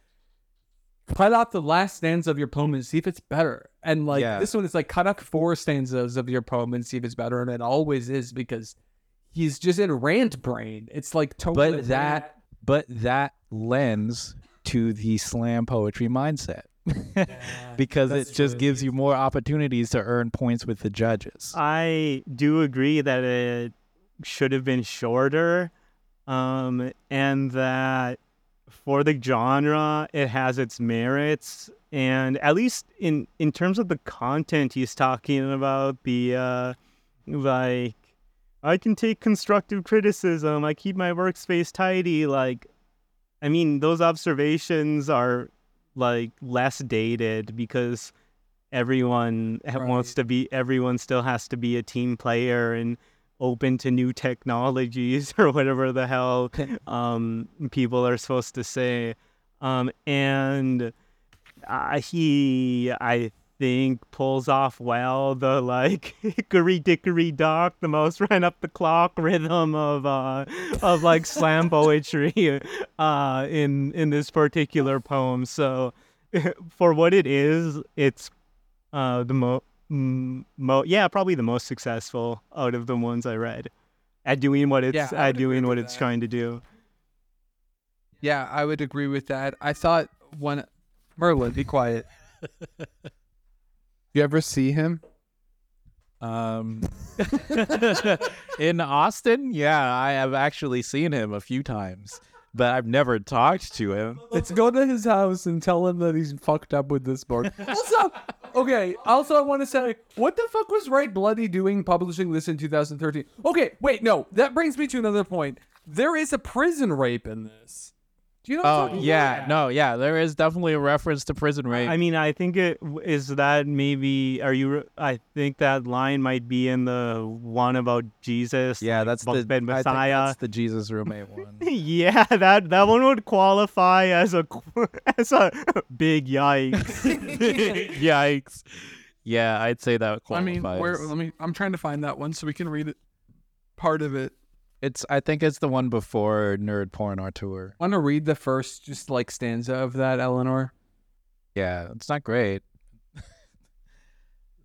cut out the last stanza of your poem and see if it's better. And like Yeah. this one is like cut out four stanzas of your poem and see if it's better, and it always is because he's just in rant brain. It's like totally But that but that lends to the slam poetry mindset. because it just gives you more opportunities to earn points with the judges. I do agree that it should have been shorter, um, and that for the genre, it has its merits. And at least in in terms of the content he's talking about, the uh, like I can take constructive criticism. I keep my workspace tidy. Like, I mean, those observations are like less dated because everyone ha- wants to be everyone still has to be a team player and open to new technologies or whatever the hell um, people are supposed to say. Um, and uh, he i think pulls off well the like hickory dickory dock the most ran up the clock rhythm of uh of like slam poetry uh in in this particular poem. So for what it is it's uh the mo mo yeah probably the most successful out of the ones i read at doing what it's Yeah, at doing what it's that. trying to do Yeah, I would agree with that. I thought one Merlin, be quiet. you ever see him? Um, in Austin, yeah, I have actually seen him a few times, but I've never talked to him. Let's go to his house and tell him that he's fucked up with this book. also, okay. Also, I want to say, what the fuck was Write Bloody doing publishing this in 2013? Okay, wait, no. That brings me to another point. There is a prison rape in this. Do you know? What I'm Oh yeah, about? no, yeah, there is definitely a reference to prison rape. I mean, I think it is that maybe. Are you? I think that line might be in the one about Jesus. yeah, like, that's the Bed I think Messiah. that's the Jesus roommate one. yeah, that that one would qualify as a as a big yikes. Yikes! Yeah, I'd say that qualifies. I mean, where? Let me. I'm trying to find that one so we can read it. Part of it. It's I think it's the one before Nerd Porn Auteur. Want to read the first, just like stanza of that, Eleanor? Yeah, it's not great.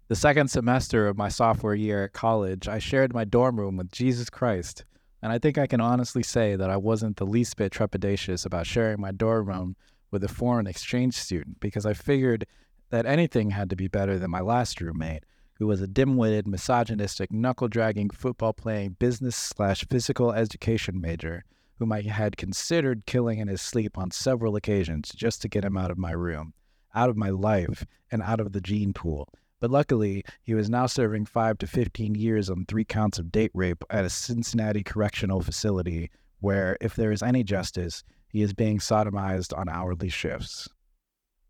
the second semester of my sophomore year at college, I shared my dorm room with Jesus Christ, and I think I can honestly say that I wasn't the least bit trepidatious about sharing my dorm room with a foreign exchange student because I figured that anything had to be better than my last roommate, who was a dim-witted, misogynistic, knuckle-dragging, football-playing business slash physical education major whom I had considered killing in his sleep on several occasions just to get him out of my room, out of my life, and out of the gene pool. But luckily, he was now serving 5 to 15 years on three counts of date rape at a Cincinnati correctional facility where, if there is any justice, he is being sodomized on hourly shifts.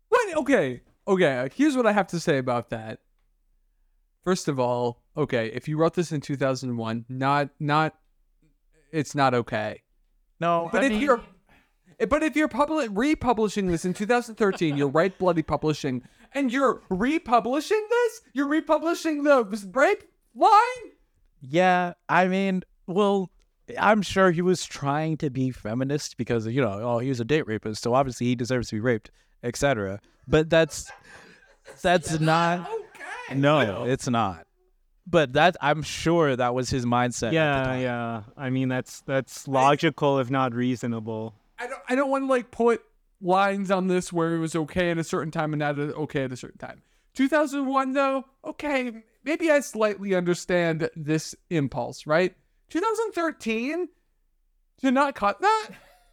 What? Okay. Okay. Here's what I have to say about that. First of all, okay, if you wrote this in 2001, not not it's not okay. No, But if you're eh, But if you're public republishing this in 2013, you're Write Bloody publishing, and you're republishing this, you're republishing the rape line. Yeah, I mean, well, I'm sure he was trying to be feminist because you know, oh, he was a date rapist, so obviously he deserves to be raped, etc. But that's that's not. Oh, No, it's not. But that I'm sure that was his mindset. at the Yeah, time. yeah. I mean, that's that's logical, if not reasonable. I don't I don't want to like put lines on this where it was okay at a certain time and not okay at a certain time. 2001 though, okay, maybe I slightly understand this impulse, right? 2013 to not cut that?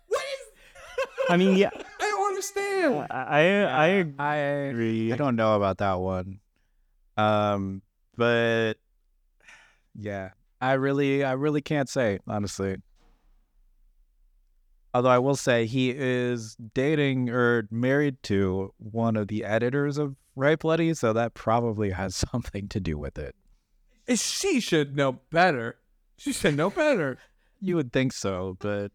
What is I mean, yeah, I don't understand. I I I agree. I don't know about that one. Um, but yeah, I really, I really can't say honestly. Although I will say he is dating or married to one of the editors of Write Bloody, so that probably has something to do with it. She should know better. She should know better. You would think so, but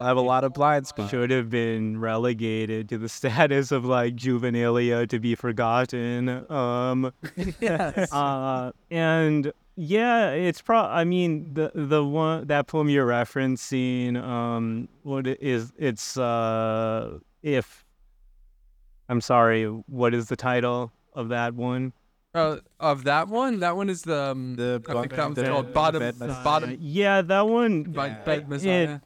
I have a lot of blind spots. should have been relegated to the status of like juvenilia to be forgotten. Um, Yes. uh, and yeah, it's pro. I mean, the the one that poem you're referencing, um, what it is uh, if. I'm sorry. What is the title of that one? Uh, of that one, that one is the um, The I think that one's the- called the bottom bottom yeah, that one. by Yeah. bed Messiah.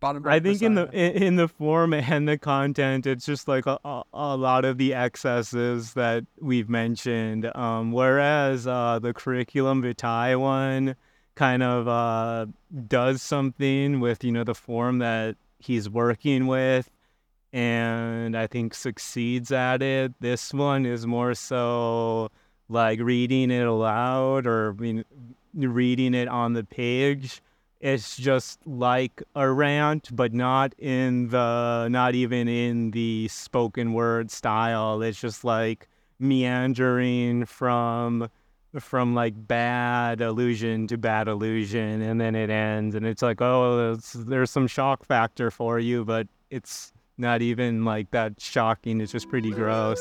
Bottom I think in the in in the form and the content, it's just like a, a, a lot of the excesses that we've mentioned. Um, whereas uh, the curriculum vitae one kind of uh, does something with you know the form that he's working with, and I think succeeds at it. This one is more so like reading it aloud or I mean, reading it on the page it's just like a rant but not in the not even in the spoken word style. It's just like meandering from from like bad illusion to bad illusion and then it ends and it's like oh there's, there's some shock factor for you but it's not even like that shocking. It's just pretty gross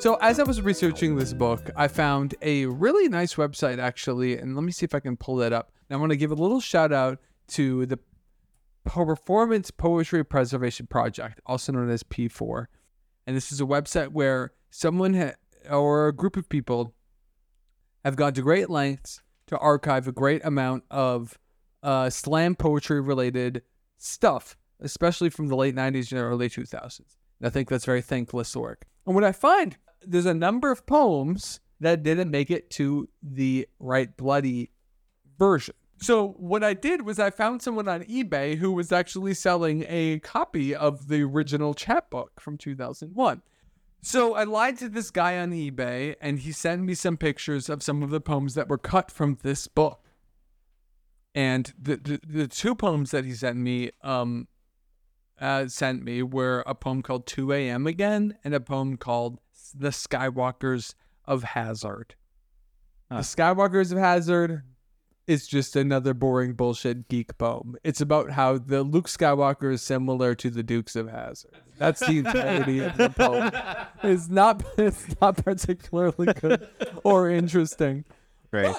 So as I was researching this book, I found a really nice website actually, and let me see if I can pull that up. And I want to give a little shout out to the Performance Poetry Preservation Project, also known as P4. And this is a website where someone ha- or a group of people have gone to great lengths to archive a great amount of uh, slam poetry related stuff, especially from the late 90s and early 2000s. And I think that's very thankless work. And what I find, there's a number of poems that didn't make it to the Write Bloody version. So what I did was I found someone on eBay who was actually selling a copy of the original chapbook from 2001. So I lied to this guy on eBay and he sent me some pictures of some of the poems that were cut from this book. And the the, the two poems that he sent me um uh, sent me were a poem called 2 a.m. again and a poem called The Skywalkers of Hazard. The Skywalkers of Hazard is just another boring bullshit geek poem. It's about how the Luke Skywalker is similar to the Dukes of Hazzard. That's the entirety of the poem. It's not it's not particularly good or interesting. Right.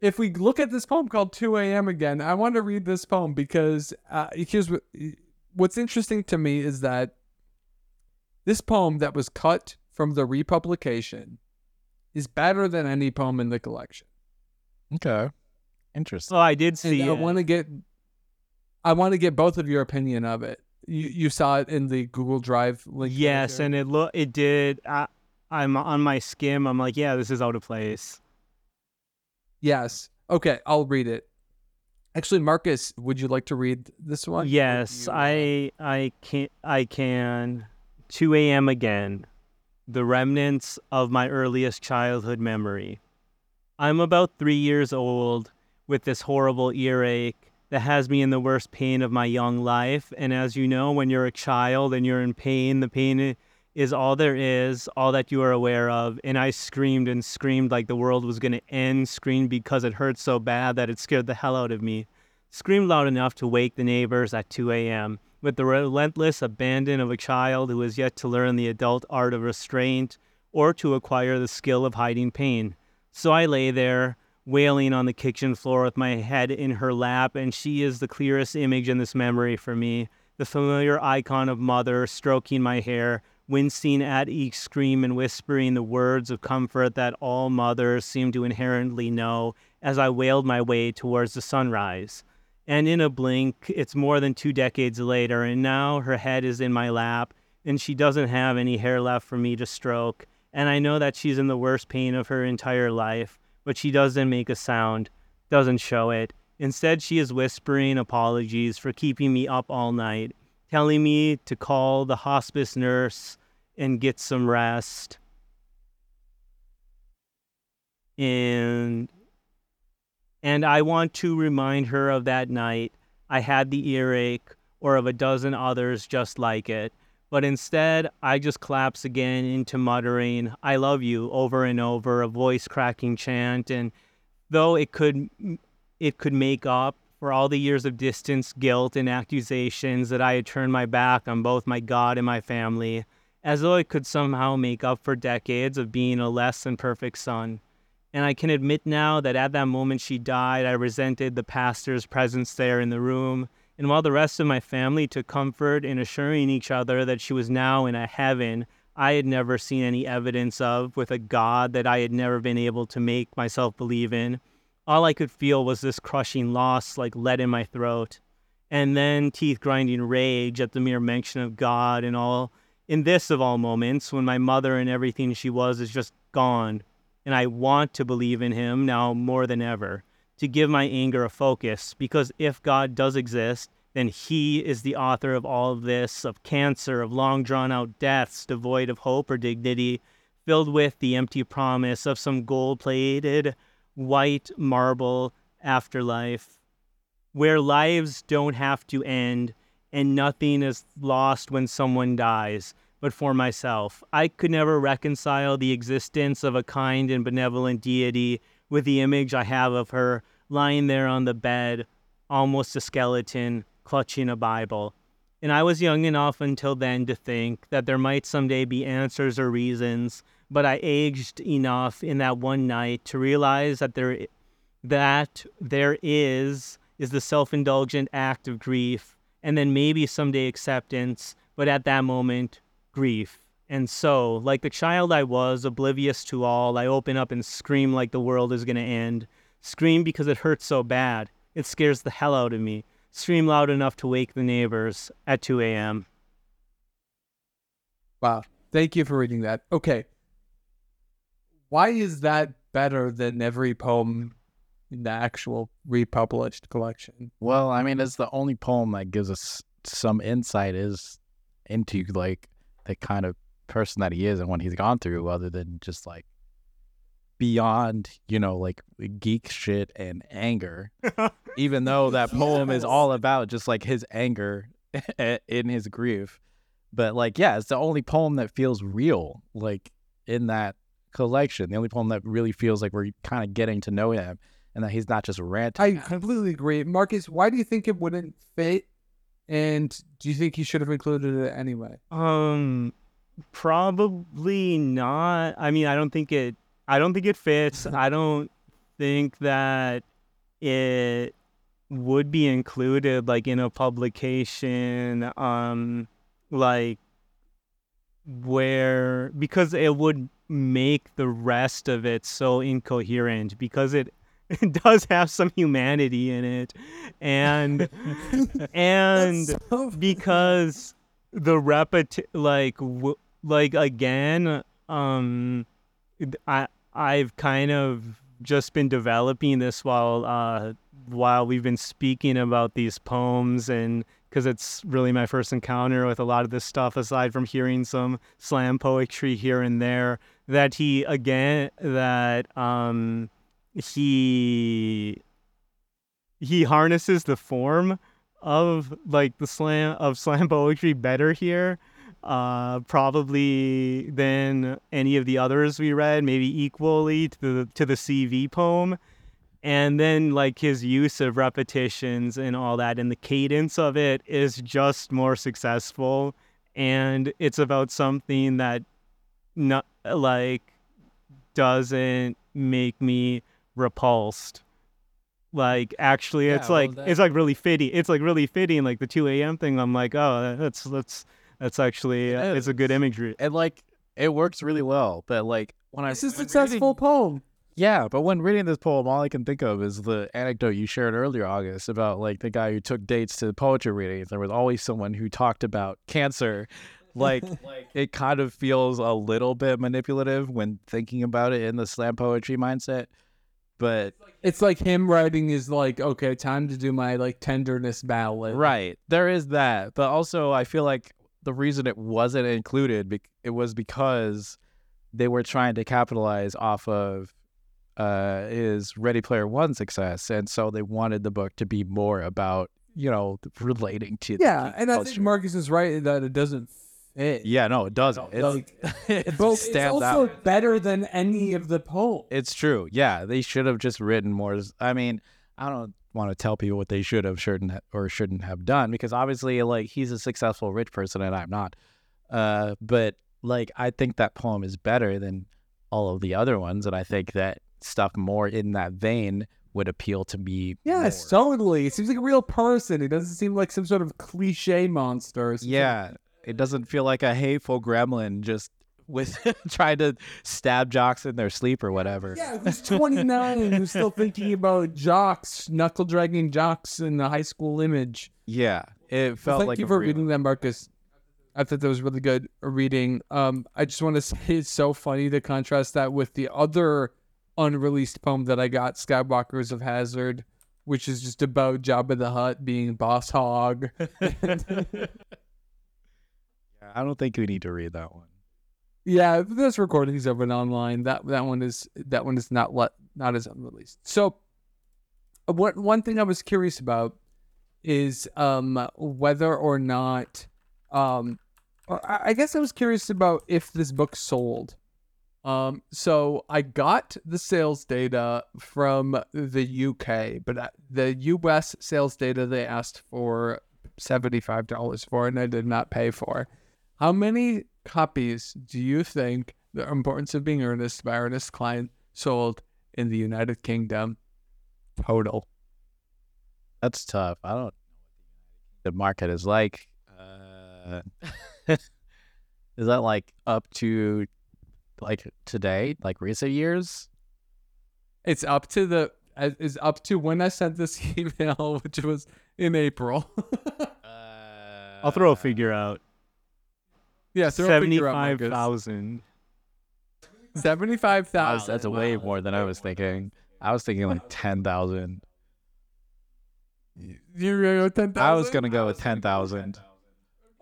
If we look at this poem called 2 a.m. again, I want to read this poem because uh, here's what what's interesting to me is that this poem that was cut from the republication is better than any poem in the collection. Okay. Interesting. oh i did And see I want to get I want to get both of your opinion of it. You you saw it in the Google Drive link. Yes, shared? and it look it did. I, I'm on my skim. I'm like, yeah, this is out of place. yes. Okay, I'll read it. Actually, Marcus, would you like to read this one? Yes, you, I I can I can. 2 a.m. again. The remnants of my earliest childhood memory. I'm about three years old with this horrible earache that has me in the worst pain of my young life. And as you know, when you're a child and you're in pain, the pain is all there is, all that you are aware of. And I screamed and screamed like the world was going to end, screamed because it hurt so bad that it scared the hell out of me. Screamed loud enough to wake the neighbors at 2 a.m. With the relentless abandon of a child who has yet to learn the adult art of restraint or to acquire the skill of hiding pain. So I lay there, wailing on the kitchen floor with my head in her lap, and she is the clearest image in this memory for me. The familiar icon of mother stroking my hair, wincing at each scream and whispering the words of comfort that all mothers seem to inherently know as I wailed my way towards the sunrise. And in a blink, it's more than two decades later, and now her head is in my lap, and she doesn't have any hair left for me to stroke. And I know that she's in the worst pain of her entire life but she doesn't make a sound, doesn't show it. Instead, she is whispering apologies for keeping me up all night, telling me to call the hospice nurse and get some rest. And and I want to remind her of that night I had the earache or of a dozen others just like it. But instead, I just collapse again into muttering, I love you over and over, a voice cracking chant. And though it could, it could make up for all the years of distance, guilt, and accusations that I had turned my back on both my God and my family, as though it could somehow make up for decades of being a less than perfect son. And I can admit now that at that moment she died, I resented the pastor's presence there in the room and while the rest of my family took comfort in assuring each other that she was now in a heaven I had never seen any evidence of, with a God that I had never been able to make myself believe in, all I could feel was this crushing loss like lead in my throat. And then teeth grinding rage at the mere mention of God and all. In this of all moments, when my mother and everything she was is just gone, and I want to believe in Him now more than ever to give my anger a focus because if God does exist, then He is the author of all of this, of cancer, of long drawn out deaths devoid of hope or dignity, filled with the empty promise of some gold plated white marble afterlife where lives don't have to end and nothing is lost when someone dies. But for myself, I could never reconcile the existence of a kind and benevolent deity with the image I have of her lying there on the bed, almost a skeleton, clutching a Bible. And I was young enough until then to think that there might someday be answers or reasons, but I aged enough in that one night to realize that there that there is is the self-indulgent act of grief and then maybe someday acceptance, but at that moment grief. And so, like the child I was, oblivious to all, I open up and scream like the world is going to end. Scream because it hurts so bad. It scares the hell out of me. Scream loud enough to wake the neighbors at 2 a.m. Wow. Thank you for reading that. Okay. Why is that better than every poem in the actual republished collection? Well, I mean, it's the only poem that gives us some insight is into like the kind of person that he is and what he's gone through, other than just like beyond, you know, like geek shit and anger. even though that poem is all about just like his anger in his grief. But like, yeah, it's the only poem that feels real, like in that collection. The only poem that really feels like we're kind of getting to know him and that he's not just ranting. I completely agree. Marcus, why do you think it wouldn't fit? And do you think he should have included it anyway? Um, probably not. I mean, I don't think it. I don't think it fits. I don't think that it would be included like in a publication um like where because it would make the rest of it so incoherent because it it does have some humanity in it. And and so because the repeti like w- like again um i i've kind of just been developing this while uh while we've been speaking about these poems and because it's really my first encounter with a lot of this stuff aside from hearing some slam poetry here and there that he again that um he he harnesses the form of like the slam of slam poetry better here uh probably than any of the others we read maybe equally to the to the cv poem. And then like his use of repetitions and all that and the cadence of it is just more successful. And it's about something that not like doesn't make me repulsed like actually it's well, like that- it's like really fitting it's like really fitting like the 2 a.m thing i'm like oh that's that's that's actually uh, it's a good imagery and like it works really well. But like when I It's a when reading- successful poem. Yeah, but when reading this poem, all I can think of is the anecdote you shared earlier, August, about like the guy who took dates to poetry readings. There was always someone who talked about cancer. like, Like, it kind of feels a little bit manipulative when thinking about it in the slam poetry mindset. But It's like him writing is like, okay, time to do my like tenderness ballad. right, there is that. But also, I feel like the reason it wasn't included, bec- it was because they were trying to capitalize off of uh, his Ready Player One success, and so they wanted the book to be more about you know relating to Yeah, and I think. Marcus is right that it doesn't fit. yeah, no, it doesn't. It's, Like, it's also out. better than any of the poems. It's true. Yeah, they should have just written more. I mean, I don't want to tell people what they should have, shouldn't, or shouldn't have done because obviously, like, he's a successful rich person and I'm not. Uh, but like, I think that poem is better than all of the other ones, and I think that stuff more in that vein would appeal to me. Yes, more. totally. It seems like a real person. It doesn't seem like some sort of cliche monster. or something. It doesn't feel like a hateful gremlin just with trying to stab jocks in their sleep or whatever. Yeah, who's 29 and who's still thinking about jocks, knuckle dragging jocks in the high school image. Yeah, it Well, felt thank like you for real- reading that, Marcus. I thought that was really good reading. Um, I just want to say it's so funny to contrast that with the other unreleased poem that I got, Skywalkers of Hazzard, which is just about Jabba the Hutt being boss Hogg. I don't think we need to read that one. yeah, there's recordings of online. That that one is that one is not let not as unreleased. So, what one thing I was curious about is um whether or not um I guess I was curious about if this book sold. Um, so I got the sales data from the UK, but uh, the US sales data they asked for seventy-five dollars for, and I did not pay for. How many copies do you think The Importance of Being Ernest by Ernest Cline sold in the United Kingdom total? That's tough. I don't know what the market is like. Uh, is that like up to like today, like recent years? It's up to the uh, is up to when I sent this email, which was in April. i'll throw a figure out yeah, throw a figure out, Marcus. 75000 Seventy-five Wow, thousand. that's way more than I was thinking. I was thinking like ten thousand. You're gonna go ten thousand. I was gonna go with ten thousand.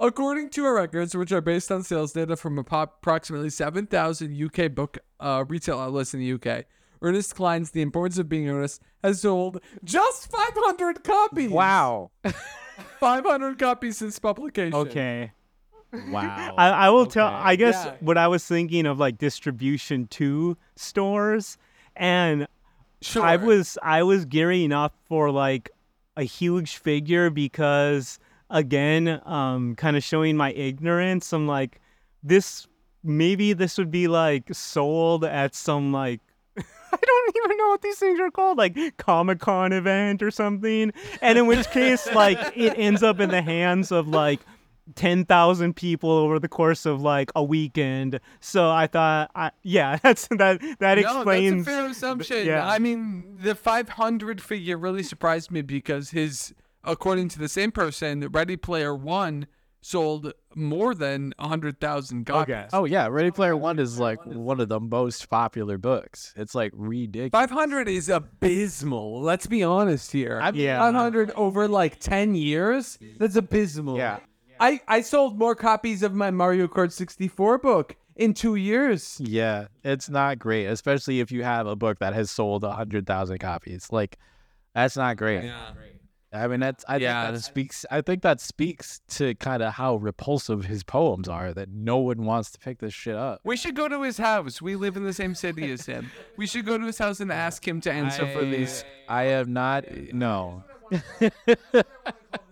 According to our records, which are based on sales data from appro- approximately 7,000 UK book uh, retail outlets in the UK, Ernest Cline's The Importance of Being Ernest has sold just 500 copies. Wow. 500 copies since publication. okay Wow. I, I will tell. I guess Yeah. what I was thinking of like distribution to stores, and Sure. I was I was gearing up for like a huge figure because again, um, kind of showing my ignorance. I'm like, this maybe this would be like sold at some like. I don't even know what these things are called, like Comic Con event or something. And in which case, like, it ends up in the hands of like 10,000 people over the course of like a weekend. So I thought, I, yeah, that's that, that no, explains. that's a fair assumption. yeah. I mean, the 500 figure really surprised me because his, according to the same person, Ready Player One sold more than 100,000 copies. Okay. Oh yeah, Ready Player One is like one of the most popular books. It's like ridiculous. 500 is abysmal. Let's be honest here. I mean, Yeah. 500 over like 10 years? That's abysmal. Yeah. I, I sold more copies of my Mario Kart 64 book in two years. Yeah, it's not great, especially if you have a book that has sold a hundred thousand copies. Like, That's not great. Yeah. I mean, that's I Yeah, think that speaks. I think that speaks to kind of how repulsive his poems are. That no one wants to pick this shit up. We should go to his house. We live in the same city as him. We should go to his house and ask him to answer for these. I have not. No.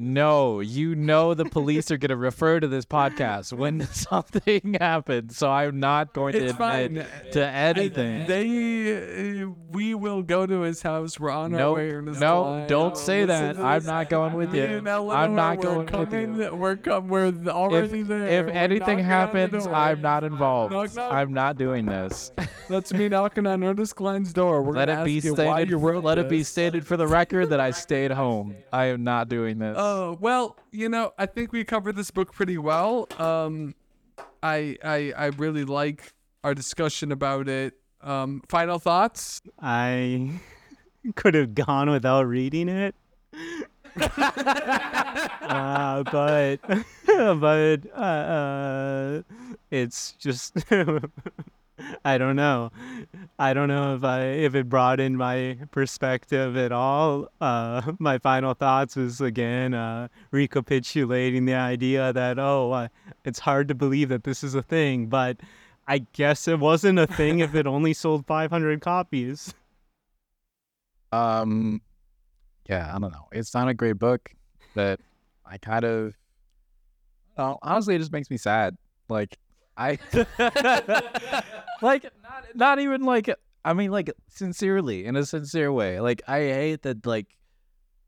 no, you know the police are going to refer to this podcast when something happens, so I'm not going to It's admit fine. to anything. They, uh, we will go to his house. We're on our way. No, Line. don't say that. I'm not going with you. Eleanor, I'm not going with you. We're com- We're already If, there. if We're anything knocking on the happens. I'm not involved. Knock, knock. I'm not doing this. That's me knocking on Ernest Cline's door. We're Let it be ask you why stated. Let it be stated for the record that I stayed home. I am not doing this. Oh well, you know, I think we covered this book pretty well. Um, I I I really like our discussion about it. Um, final thoughts? I could have gone without reading it. uh, but but uh, uh, it's just I don't know. I don't know if I if it broadened my perspective at all. Uh, my final thoughts was again uh, recapitulating the idea that oh, uh, it's hard to believe that this is a thing, but I guess it wasn't a thing if it only sold 500 copies. Um, yeah, I don't know. It's not a great book, but I kind of, oh, honestly, it just makes me sad. Like, I, like, not, not even like, I mean, like, sincerely, in a sincere way. Like, I hate that, like,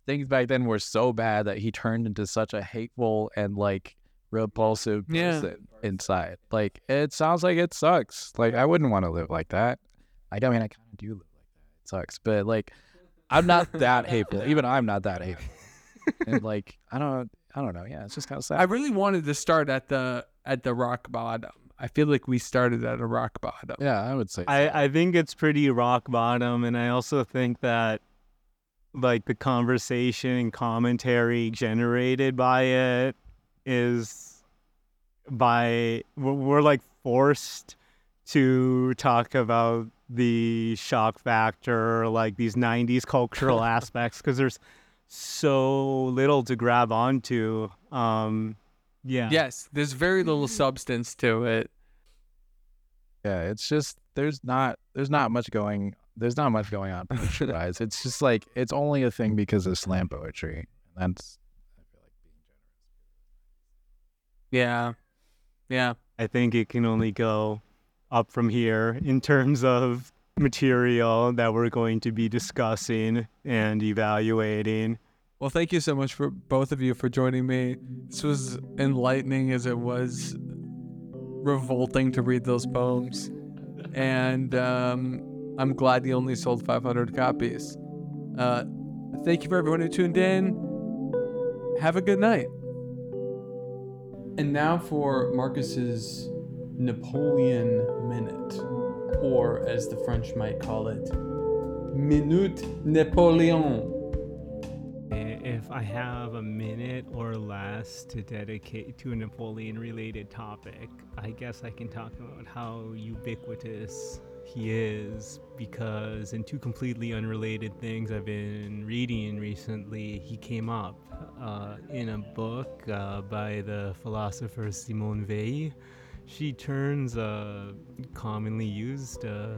things back then were so bad that he turned into such a hateful and, like, repulsive Yeah. person inside. Like, it sounds like it sucks. Like, I wouldn't want to live like that. Like, I mean, I kind of do live like that. It sucks, but, like, I'm not that hateful. Even I'm not that hateful. and like I don't I don't know. Yeah, it's just kind of sad. I really wanted to start at the at the rock bottom. I feel like we started at a rock bottom. yeah, I would say. so. I, I think it's pretty rock bottom, and I also think that like the conversation and commentary generated by it is by we're, we're like forced to talk about the shock factor, like these '90s cultural aspects, because there's so little to grab onto. Um, yeah. Yes, there's very little substance to it. yeah, it's just there's not there's not much going there's not much going on poetry wise. It's just like it's only a thing because of slam poetry. That's I feel like being generous. Yeah, yeah. I think it can only go up from here in terms of material that we're going to be discussing and evaluating. Well, thank you so much for both of you for joining me. This was enlightening as it was revolting to read those poems, and um, I'm glad he only sold 500 copies. Uh, thank you for everyone who tuned in. Have a good night. And now for Marcus's Napoleon Minute, or as the French might call it, Minute Napoleon. If I have a minute or less to dedicate to a Napoleon related topic, I guess I can talk about how ubiquitous he is because in two completely unrelated things I've been reading recently, he came up uh, in a book uh, by the philosopher Simone Weil. She turns a commonly used uh,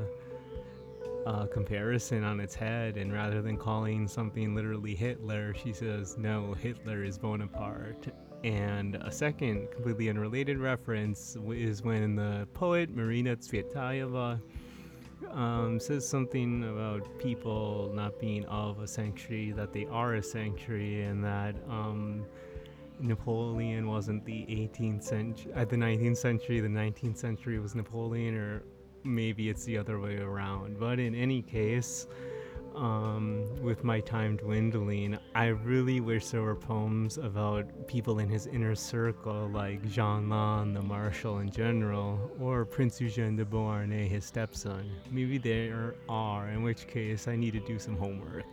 uh, comparison on its head, and rather than calling something literally Hitler, she says, no, Hitler is Bonaparte. And a second, completely unrelated reference is when the poet Marina Tsvetaeva um, says something about people not being of a century, that they are a century, and that um, Napoleon wasn't the 18th century, uh, the 19th century, the 19th century was Napoleon, or maybe it's the other way around. But in any case, um, with my time dwindling, I really wish there were poems about people in his inner circle, like Jean Lannes, the marshal in general, or Prince Eugène de Beauharnais, his stepson. Maybe there are, in which case I need to do some homework.